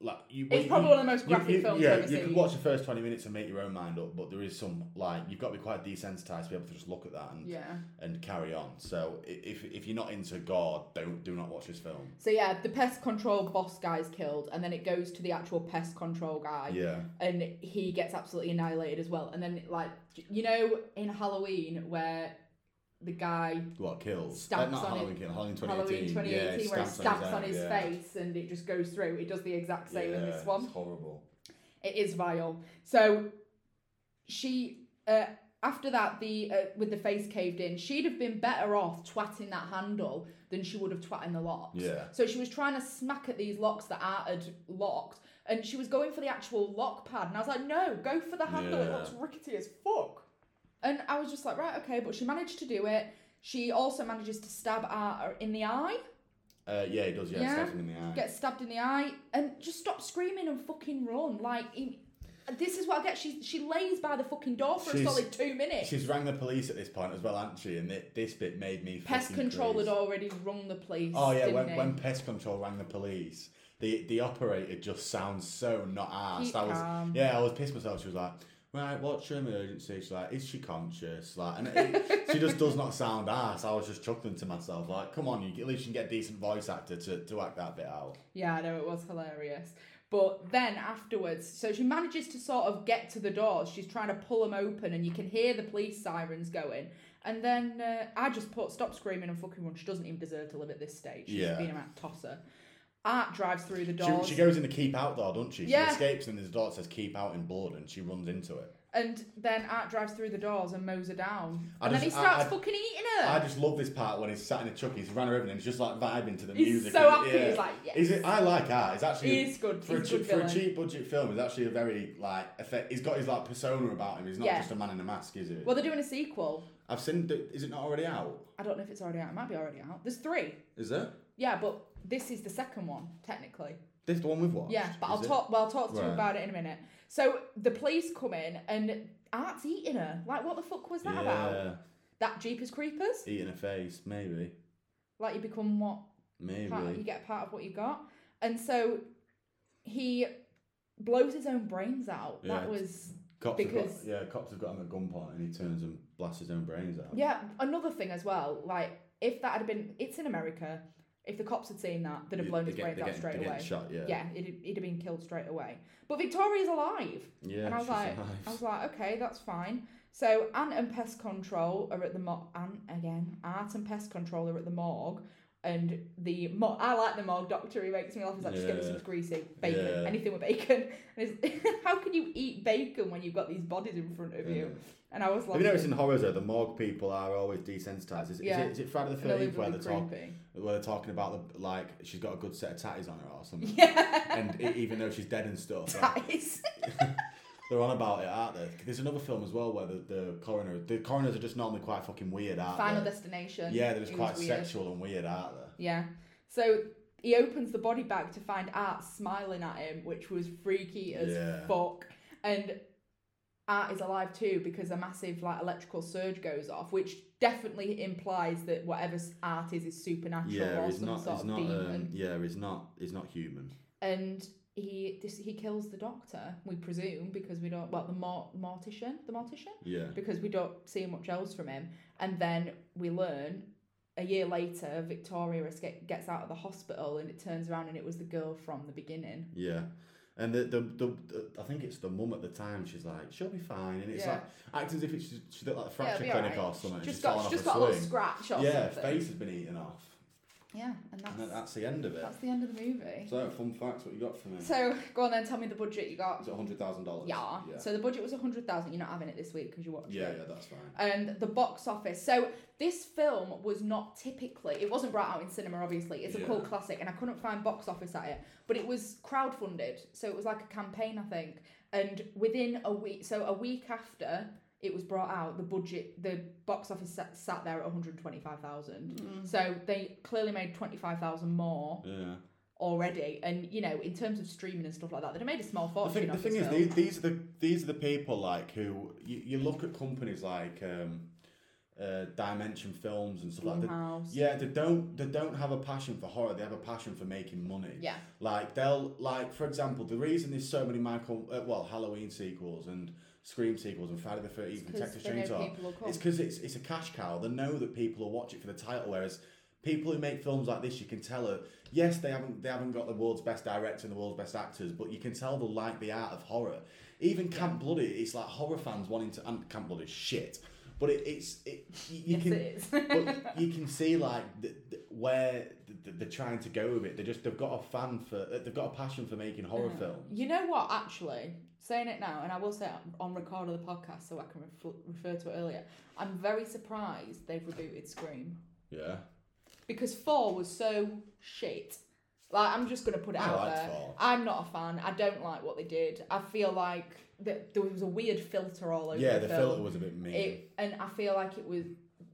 [SPEAKER 2] like you.
[SPEAKER 1] It's
[SPEAKER 2] you-
[SPEAKER 1] probably one of the most graphic
[SPEAKER 2] you-
[SPEAKER 1] films
[SPEAKER 2] yeah,
[SPEAKER 1] I've ever
[SPEAKER 2] you
[SPEAKER 1] seen.
[SPEAKER 2] can watch the first twenty minutes and make your own mind up, but there is some like you've got to be quite desensitized to be able to just look at that and
[SPEAKER 1] Yeah.
[SPEAKER 2] and carry on. So if if you're not into gore, don't do not watch this film.
[SPEAKER 1] So yeah, the pest control boss guy's killed, and then it goes to the actual pest control guy,
[SPEAKER 2] Yeah,
[SPEAKER 1] and he gets absolutely annihilated as well. And then like you know in Halloween where the guy
[SPEAKER 2] what kills?
[SPEAKER 1] Stamps
[SPEAKER 2] not
[SPEAKER 1] on
[SPEAKER 2] Halloween. Kill, Halloween 2018.
[SPEAKER 1] Halloween 2018
[SPEAKER 2] yeah,
[SPEAKER 1] where it stamps on his
[SPEAKER 2] yeah.
[SPEAKER 1] face and it just goes through. It does the exact same in this one.
[SPEAKER 2] It's horrible.
[SPEAKER 1] It is vile. So she uh, after that the uh, with the face caved in, she'd have been better off twatting that handle than she would have twatting the locks.
[SPEAKER 2] Yeah.
[SPEAKER 1] So she was trying to smack at these locks that Art had locked, and she was going for the actual lock pad, and I was like, no, go for the handle. It looks rickety as fuck. And I was just like, right, okay, but she managed to do it. She also manages to stab Art in the eye,
[SPEAKER 2] Uh, yeah, he does. Yeah,
[SPEAKER 1] Yeah.
[SPEAKER 2] stabs him in the eye.
[SPEAKER 1] gets stabbed in the eye, and just stop screaming and fucking run. Like, he, this is what I get. She she lays by the fucking door for
[SPEAKER 2] She's-
[SPEAKER 1] a solid two minutes.
[SPEAKER 2] She's rang the police at this point as well, hasn't she? And thi- this bit made me.
[SPEAKER 1] Pest
[SPEAKER 2] fucking
[SPEAKER 1] control
[SPEAKER 2] crazy.
[SPEAKER 1] had already rung the police.
[SPEAKER 2] Oh yeah,
[SPEAKER 1] didn't
[SPEAKER 2] when,
[SPEAKER 1] he?
[SPEAKER 2] when pest control rang the police, the the operator just sounds so not arsed.
[SPEAKER 1] Keep
[SPEAKER 2] I was
[SPEAKER 1] calm.
[SPEAKER 2] yeah, I was pissed myself. She was like, right, what's your emergency? She's like, is she conscious? Like, and it, she just does not sound ass. I was just chuckling to myself, like, come on, you at least you can get a decent voice actor to, to act that bit out.
[SPEAKER 1] Yeah, I know it was hilarious. But then afterwards, so she manages to sort of get to the doors. She's trying to pull them open, and you can hear the police sirens going. And then uh, I just put stop screaming and fucking run. She doesn't even deserve to live at this stage. She's
[SPEAKER 2] Yeah.
[SPEAKER 1] being a tosser. Art drives through the
[SPEAKER 2] She,
[SPEAKER 1] doors.
[SPEAKER 2] she goes in the keep out door, doesn't she?
[SPEAKER 1] Yeah.
[SPEAKER 2] She escapes and there's a door that says keep out in blood and she runs into it.
[SPEAKER 1] And then Art drives through the doors and mows her down.
[SPEAKER 2] I
[SPEAKER 1] and then he starts
[SPEAKER 2] I- I-
[SPEAKER 1] fucking eating her.
[SPEAKER 2] I just love this part when he's sat in a chuck, he's run over and he's just like vibing to the
[SPEAKER 1] He's
[SPEAKER 2] music.
[SPEAKER 1] so happy, he's like, yes.
[SPEAKER 2] Is it, I like art. It's actually
[SPEAKER 1] He is good,
[SPEAKER 2] for,
[SPEAKER 1] he's
[SPEAKER 2] a,
[SPEAKER 1] good
[SPEAKER 2] for a cheap budget film. It's actually a very like effect. He's got his like persona about him. He's not
[SPEAKER 1] Yeah.
[SPEAKER 2] just a man in a mask, is he?
[SPEAKER 1] well, they're doing a sequel.
[SPEAKER 2] I've seen. The, is it not already out?
[SPEAKER 1] I don't know if it's already out. It might be already out. There's three.
[SPEAKER 2] Is it?
[SPEAKER 1] Yeah, but this is the second one, technically.
[SPEAKER 2] This the one we've watched.
[SPEAKER 1] Yeah, but I'll
[SPEAKER 2] it?
[SPEAKER 1] talk. Well, I'll talk to you about it in a minute. So the police come in and Art's eating her. Like, what the fuck was that
[SPEAKER 2] yeah,
[SPEAKER 1] about? That Jeepers Creepers?
[SPEAKER 2] eating a face, maybe,
[SPEAKER 1] Like, you become what?
[SPEAKER 2] maybe.
[SPEAKER 1] Part, you get part of what you got. And so he blows his own brains out.
[SPEAKER 2] Yeah.
[SPEAKER 1] That was
[SPEAKER 2] Cops
[SPEAKER 1] because-
[SPEAKER 2] got, yeah, cops have got him at gunpoint and he turns and blasts his own brains out.
[SPEAKER 1] yeah. Another thing as well. Like, if that had been, it's in America. If the cops had seen that, they'd have blown his
[SPEAKER 2] get-
[SPEAKER 1] brains out
[SPEAKER 2] get-
[SPEAKER 1] straight away.
[SPEAKER 2] Shot, yeah.
[SPEAKER 1] Yeah, he'd, he'd have been killed straight away. But Victoria's alive.
[SPEAKER 2] Yeah,
[SPEAKER 1] and I was like,
[SPEAKER 2] survives.
[SPEAKER 1] I was like, okay, that's fine. So Ant and Pest Control are at the mo- Ant again. Art and Pest Control are at the morgue, and the mo- I like the morgue doctor. He makes me laugh. He's like, just give me some greasy bacon,
[SPEAKER 2] Yeah.
[SPEAKER 1] anything with bacon. And it's, how can you eat bacon when you've got these bodies in front of you?
[SPEAKER 2] Yeah.
[SPEAKER 1] And I was like,
[SPEAKER 2] Have you noticed in horrors though, the morgue people are always desensitized? Is,
[SPEAKER 1] Yeah.
[SPEAKER 2] is, it, is it Friday the Thirteenth where they're,
[SPEAKER 1] really
[SPEAKER 2] talk, where they're talking about the like she's got a good set of tatties on her or something,
[SPEAKER 1] Yeah,
[SPEAKER 2] and e even though she's dead and stuff, like,
[SPEAKER 1] that is.
[SPEAKER 2] They're on about it, aren't they? There's another film as well where the, the coroner, the coroners are just normally quite fucking weird, aren't they?
[SPEAKER 1] Final
[SPEAKER 2] they?
[SPEAKER 1] Destination.
[SPEAKER 2] Yeah, they're just quite sexual and weird, aren't they?
[SPEAKER 1] Yeah. So he opens the body bag to find Art smiling at him, which was freaky as
[SPEAKER 2] Yeah.
[SPEAKER 1] fuck. And Art is alive too because a massive like electrical surge goes off, which definitely implies that whatever Art is is supernatural
[SPEAKER 2] Yeah,
[SPEAKER 1] or some
[SPEAKER 2] not.
[SPEAKER 1] sort of
[SPEAKER 2] not.
[SPEAKER 1] demon.
[SPEAKER 2] Um, yeah, he's not. He's not human.
[SPEAKER 1] And he he kills the doctor, we presume, because we don't well the mor- mortician, the mortician,
[SPEAKER 2] Yeah.
[SPEAKER 1] because we don't see much else from him. And then we learn a year later, Victoria esca- gets out of the hospital, and it turns around and it was the girl from the beginning.
[SPEAKER 2] Yeah. And the, the, the, the I think it's the mum at the time. She's like, she'll be fine, and it's
[SPEAKER 1] Yeah.
[SPEAKER 2] like acting as if it's she's at like a fracture
[SPEAKER 1] be
[SPEAKER 2] clinic
[SPEAKER 1] alright.
[SPEAKER 2] or something.
[SPEAKER 1] She's
[SPEAKER 2] she's
[SPEAKER 1] got, she's just got a little scratch
[SPEAKER 2] Yeah,
[SPEAKER 1] something.
[SPEAKER 2] face has been eaten off,
[SPEAKER 1] Yeah, and that's
[SPEAKER 2] and that's the end of it.
[SPEAKER 1] that's the end of the movie.
[SPEAKER 2] So, fun facts. What you got for me?
[SPEAKER 1] So go on then, tell me the budget you got.
[SPEAKER 2] Is it hundred thousand dollars?
[SPEAKER 1] Yeah.
[SPEAKER 2] Yeah.
[SPEAKER 1] So the budget was a hundred thousand. You're not having it this week because you watched
[SPEAKER 2] yeah,
[SPEAKER 1] it.
[SPEAKER 2] yeah, that's fine.
[SPEAKER 1] and the box office. So this film was not typically it wasn't brought out in cinema obviously. It's a
[SPEAKER 2] Yeah.
[SPEAKER 1] cult classic and I couldn't find box office at it, but it was crowdfunded. So it was like a campaign I think. And within a week so a week after it was brought out, the budget the box office sat, sat there at 125,000. So they clearly made 25,000 more
[SPEAKER 2] Yeah.
[SPEAKER 1] already and you know in terms of streaming and stuff like that they'd have made a small
[SPEAKER 2] The
[SPEAKER 1] fortune
[SPEAKER 2] thing, the thing is, these, these are the these are the people like who you, you look at companies like um, uh, Dimension Films and stuff like that.
[SPEAKER 1] Blumhouse.
[SPEAKER 2] Yeah, they don't they don't have a passion for horror. They have a passion for making money.
[SPEAKER 1] Yeah.
[SPEAKER 2] Like they'll like for example, the reason there's so many Michael uh, well Halloween sequels and Scream sequels and Friday the Thirteenth and
[SPEAKER 1] 'cause
[SPEAKER 2] Texas Chainsaw.
[SPEAKER 1] people will come.
[SPEAKER 2] It's because it's it's a cash cow. They know that people will watch it for the title. Whereas people who make films like this, you can tell are yes they haven't they haven't got the world's best director and the world's best actors, but you can tell they like the art of horror. Even Camp Bloody, it's like horror fans wanting to. And Camp Bloody shit, but it, it's it you,
[SPEAKER 1] yes,
[SPEAKER 2] can
[SPEAKER 1] it is.
[SPEAKER 2] but you can see like the, the, where the, they're trying to go with it. They just they've got a fan for uh, they've got a passion for making horror
[SPEAKER 1] Yeah.
[SPEAKER 2] films.
[SPEAKER 1] You know what? Actually, saying it now, and I will say it on record of the podcast, so I can ref- refer to it earlier. I'm very surprised they've rebooted Scream
[SPEAKER 2] Yeah,
[SPEAKER 1] because four was so shit. Like I'm just gonna put it
[SPEAKER 2] I
[SPEAKER 1] out there.
[SPEAKER 2] four.
[SPEAKER 1] I'm not a fan. I don't like what they did. I feel like that there was a weird filter all over
[SPEAKER 2] yeah.
[SPEAKER 1] the,
[SPEAKER 2] The
[SPEAKER 1] film.
[SPEAKER 2] filter was a bit mean.
[SPEAKER 1] It, and I feel like it was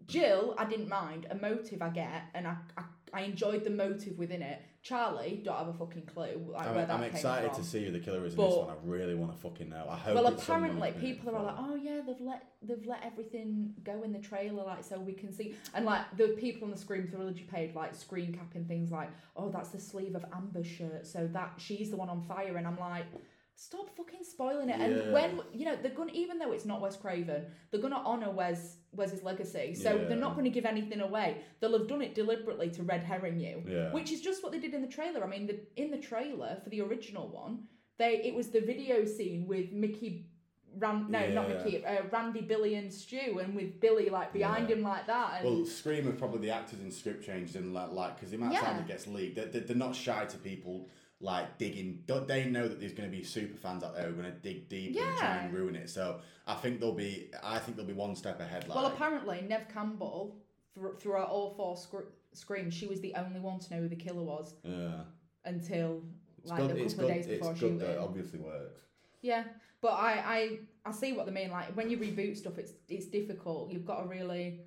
[SPEAKER 1] Jill. I didn't mind a motive I get, and I, I I enjoyed the motive within it. Charlie, don't have a fucking clue like
[SPEAKER 2] I'm,
[SPEAKER 1] where that
[SPEAKER 2] I'm
[SPEAKER 1] came
[SPEAKER 2] excited
[SPEAKER 1] from.
[SPEAKER 2] to see who the killer is in
[SPEAKER 1] But-
[SPEAKER 2] this one. I really want to fucking know. I hope.
[SPEAKER 1] Well,
[SPEAKER 2] it's someone
[SPEAKER 1] apparently
[SPEAKER 2] who's been in
[SPEAKER 1] people are all like,
[SPEAKER 2] before.
[SPEAKER 1] "Oh yeah, they've let they've let everything go in the trailer, like so we can see." And like the people on the Scream trilogy page, like screen capping things like, "Oh, that's the sleeve of Amber's shirt, so that she's the one on fire." And I'm like, "Stop fucking spoiling it!"
[SPEAKER 2] Yeah.
[SPEAKER 1] And when you know they're gonna, even though it's not Wes Craven, they're gonna honor Wes Wes's legacy, so
[SPEAKER 2] Yeah.
[SPEAKER 1] they're not going to give anything away. They'll have done it deliberately to red herring you,
[SPEAKER 2] Yeah.
[SPEAKER 1] which is just what they did in the trailer. I mean, the, in the trailer for the original one, they it was the video scene with Mickey Ran, no, not
[SPEAKER 2] Yeah.
[SPEAKER 1] Mickey, uh, Randy, Billy, and Stu, and with Billy like behind
[SPEAKER 2] Yeah.
[SPEAKER 1] him like that. And
[SPEAKER 2] Well, Scream are probably the actors in script changes and like like because the amount of time
[SPEAKER 1] Yeah.
[SPEAKER 2] it gets leaked, they're, they're not shy to people like digging. Don't they know that there's going to be super fans out there who are going to dig deep and try and ruin it? So I think they'll be. I think they'll be one step ahead. Like,
[SPEAKER 1] well, apparently Neve Campbell, thr- throughout all four screams, she was the only one to know who the killer was
[SPEAKER 2] yeah,
[SPEAKER 1] until
[SPEAKER 2] it's
[SPEAKER 1] like
[SPEAKER 2] good.
[SPEAKER 1] a couple
[SPEAKER 2] It's
[SPEAKER 1] of
[SPEAKER 2] good.
[SPEAKER 1] days
[SPEAKER 2] It's
[SPEAKER 1] before
[SPEAKER 2] good
[SPEAKER 1] shooting.
[SPEAKER 2] that it obviously works.
[SPEAKER 1] Yeah, but I, I I see what they mean. Like when you reboot stuff, it's it's difficult. You've got to really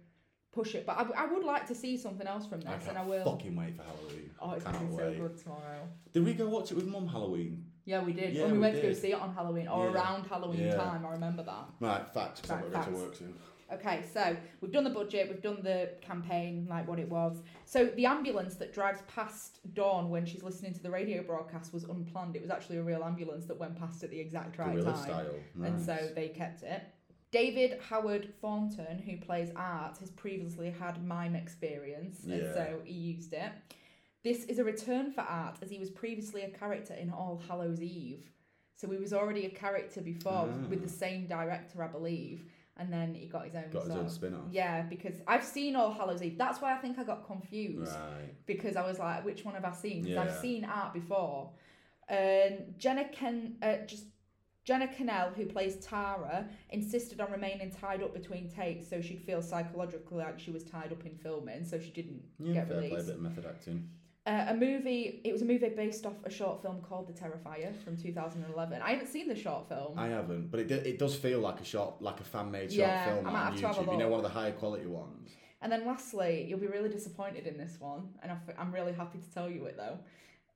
[SPEAKER 1] push it. But I, I would like to see something else from
[SPEAKER 2] I
[SPEAKER 1] this,
[SPEAKER 2] can't
[SPEAKER 1] and I will.
[SPEAKER 2] fucking wait for Halloween.
[SPEAKER 1] Oh, it's gonna be so good tomorrow.
[SPEAKER 2] Did we go watch it with Mum Halloween?
[SPEAKER 1] Yeah, we did.
[SPEAKER 2] Yeah,
[SPEAKER 1] when we,
[SPEAKER 2] we
[SPEAKER 1] went to go see it on Halloween or
[SPEAKER 2] Yeah.
[SPEAKER 1] around Halloween
[SPEAKER 2] Yeah.
[SPEAKER 1] time, I remember that.
[SPEAKER 2] Right, facts. Because
[SPEAKER 1] Right,
[SPEAKER 2] I've got to
[SPEAKER 1] facts.
[SPEAKER 2] work soon.
[SPEAKER 1] Okay, so we've done the budget, we've done the campaign, like what it was. So the ambulance that drives past Dawn when she's listening to the radio broadcast was unplanned. It was actually a real ambulance that went past at the exact right time.
[SPEAKER 2] style.
[SPEAKER 1] and so they kept it. David Howard Thornton, who plays Art, has previously had mime experience, and so he used it. This is a return for Art, as he was previously a character in All Hallows Eve. So he was already a character before
[SPEAKER 2] Ah.
[SPEAKER 1] with the same director, I believe, and then he got his own.
[SPEAKER 2] got his own spin off.
[SPEAKER 1] Yeah, because I've seen All Hallows Eve. That's why I think I got confused
[SPEAKER 2] Right.
[SPEAKER 1] because I was like, which one have I seen? Because I've seen art before. Um, Jenna Ken, uh, just Jenna Kanell, who plays Tara, insisted on remaining tied up between takes, so she'd feel psychologically like she was tied up in filming, so she didn't
[SPEAKER 2] Yeah,
[SPEAKER 1] get
[SPEAKER 2] fair play,
[SPEAKER 1] released.
[SPEAKER 2] bit of method acting.
[SPEAKER 1] Uh, a movie. It was a movie based off a short film called The Terrifier from 2011. I haven't seen the short film.
[SPEAKER 2] I haven't, but it, do- it does feel like a short, like a fan made short
[SPEAKER 1] Yeah,
[SPEAKER 2] film on YouTube. You know, one of the higher quality ones.
[SPEAKER 1] And then lastly, you'll be really disappointed in this one, and I'm really happy to tell you it though.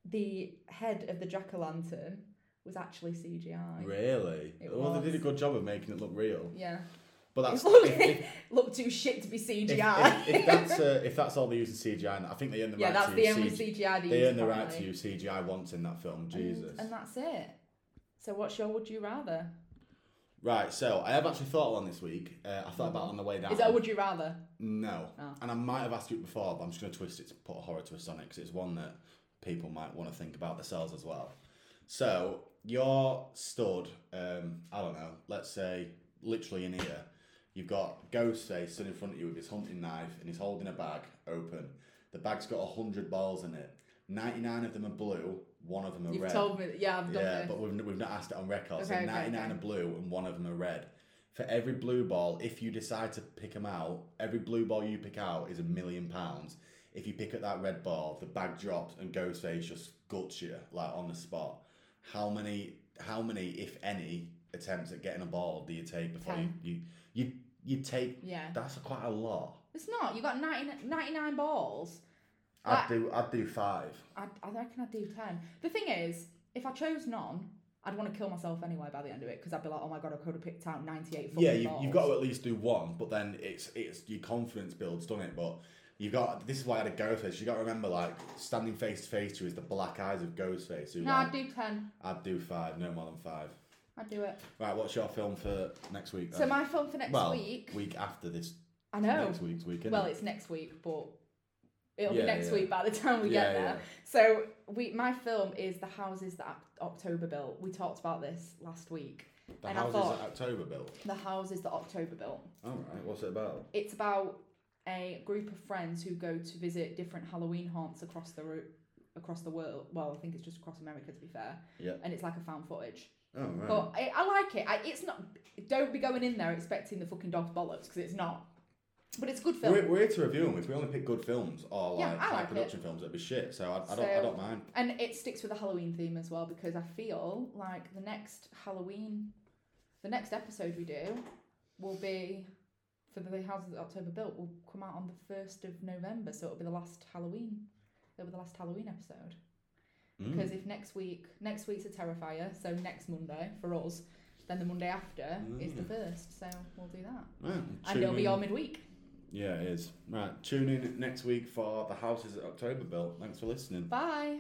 [SPEAKER 1] The head of the jack o' lantern was actually CGI.
[SPEAKER 2] Really?
[SPEAKER 1] It
[SPEAKER 2] well, they did a good job of making it look real.
[SPEAKER 1] Yeah.
[SPEAKER 2] But that's
[SPEAKER 1] It looked,
[SPEAKER 2] if, if,
[SPEAKER 1] looked too shit to be CGI.
[SPEAKER 2] if, if that's uh, if that's all they use in CGI, I think they earn the
[SPEAKER 1] yeah,
[SPEAKER 2] right
[SPEAKER 1] that's
[SPEAKER 2] to
[SPEAKER 1] the
[SPEAKER 2] use
[SPEAKER 1] only
[SPEAKER 2] CGI.
[SPEAKER 1] They,
[SPEAKER 2] They earn the right to use CGI once in that film. Jesus.
[SPEAKER 1] And, that's it. So what's your would you rather?
[SPEAKER 2] Right. So I have actually thought of one this week. Uh, I thought about it on the way down.
[SPEAKER 1] Is that a would you rather?
[SPEAKER 2] No.
[SPEAKER 1] Oh.
[SPEAKER 2] And I might have asked you it before, but I'm just going to twist it to put a horror twist on it because it's one that people might want to think about themselves as well. So you're stood, um, I don't know, let's say literally in here. You've got Ghostface stood in front of you with his hunting knife and he's holding a bag open. The bag's got 100 balls in it. 99 of them are blue, one of them are
[SPEAKER 1] You've
[SPEAKER 2] red.
[SPEAKER 1] told me. Yeah, I've done
[SPEAKER 2] Yeah,
[SPEAKER 1] this.
[SPEAKER 2] but we've, we've not asked it on record. so
[SPEAKER 1] Okay, okay,
[SPEAKER 2] 99
[SPEAKER 1] okay.
[SPEAKER 2] are blue and one of them are red. For every blue ball, if you decide to pick them out, every blue ball you pick out is a million pounds. If you pick up that red ball, the bag drops and Ghostface just guts you like on the spot. How many? How many, if any, attempts at getting a ball do you take before
[SPEAKER 1] Ten.
[SPEAKER 2] you you you you take?
[SPEAKER 1] yeah.
[SPEAKER 2] That's quite a lot.
[SPEAKER 1] It's not. You got 90, 99 balls.
[SPEAKER 2] I'd do I'd do five.
[SPEAKER 1] I, I reckon I'd do 10. The thing is, if I chose none, I'd want to kill myself anyway by the end of it because I'd be like, oh my god, I could have picked out 98
[SPEAKER 2] yeah, you, you've got to at least do one, but then it's it's your confidence builds, doesn't it? But you've got this is why I had a Ghostface. You got to remember, like standing face to face to is the black eyes of Ghostface. Who,
[SPEAKER 1] No,
[SPEAKER 2] like,
[SPEAKER 1] I'd do 10.
[SPEAKER 2] I'd do five, no more than five.
[SPEAKER 1] I'd do it.
[SPEAKER 2] Right, what's your film for next week?
[SPEAKER 1] So
[SPEAKER 2] then?
[SPEAKER 1] my film for next
[SPEAKER 2] well,
[SPEAKER 1] week.
[SPEAKER 2] week after this
[SPEAKER 1] I know.
[SPEAKER 2] next week's week.
[SPEAKER 1] Well,
[SPEAKER 2] innit?
[SPEAKER 1] it's next week, but it'll
[SPEAKER 2] Yeah,
[SPEAKER 1] be next
[SPEAKER 2] yeah.
[SPEAKER 1] week by the time we
[SPEAKER 2] Yeah,
[SPEAKER 1] get there. So we, my film is the houses that October built. We talked about this last week.
[SPEAKER 2] the
[SPEAKER 1] and I
[SPEAKER 2] houses
[SPEAKER 1] thought-
[SPEAKER 2] that October built.
[SPEAKER 1] The houses that October built.
[SPEAKER 2] All right, what's it about?
[SPEAKER 1] It's about a group of friends who go to visit different Halloween haunts across the across the world. Well, I think it's just across America to be fair.
[SPEAKER 2] Yeah.
[SPEAKER 1] And it's like a found footage.
[SPEAKER 2] Oh right.
[SPEAKER 1] But I, I like it. I, it's not. Don't be going in there expecting the fucking dog's bollocks because it's not. But it's a good film.
[SPEAKER 2] we're, we're here to review them. If we only pick good films or
[SPEAKER 1] Yeah,
[SPEAKER 2] like
[SPEAKER 1] I
[SPEAKER 2] high
[SPEAKER 1] like it.
[SPEAKER 2] production films, it'd be shit. So I, I don't I
[SPEAKER 1] So-
[SPEAKER 2] don't mind.
[SPEAKER 1] And it sticks with the Halloween theme as well because I feel like the next Halloween, the next episode we do will be for the Houses that October Built will come out on the 1st of November. So it'll be the last Halloween. It'll be the last Halloween episode.
[SPEAKER 2] Mm.
[SPEAKER 1] Because if next week, next week's a Terrifier, so next Monday for us, then the Monday after is the
[SPEAKER 2] Mm.
[SPEAKER 1] first. So we'll do that. And it'll be
[SPEAKER 2] in.
[SPEAKER 1] all midweek.
[SPEAKER 2] Yeah, it is. Right, tune in next week for the houses that October built. Thanks for listening.
[SPEAKER 1] Bye.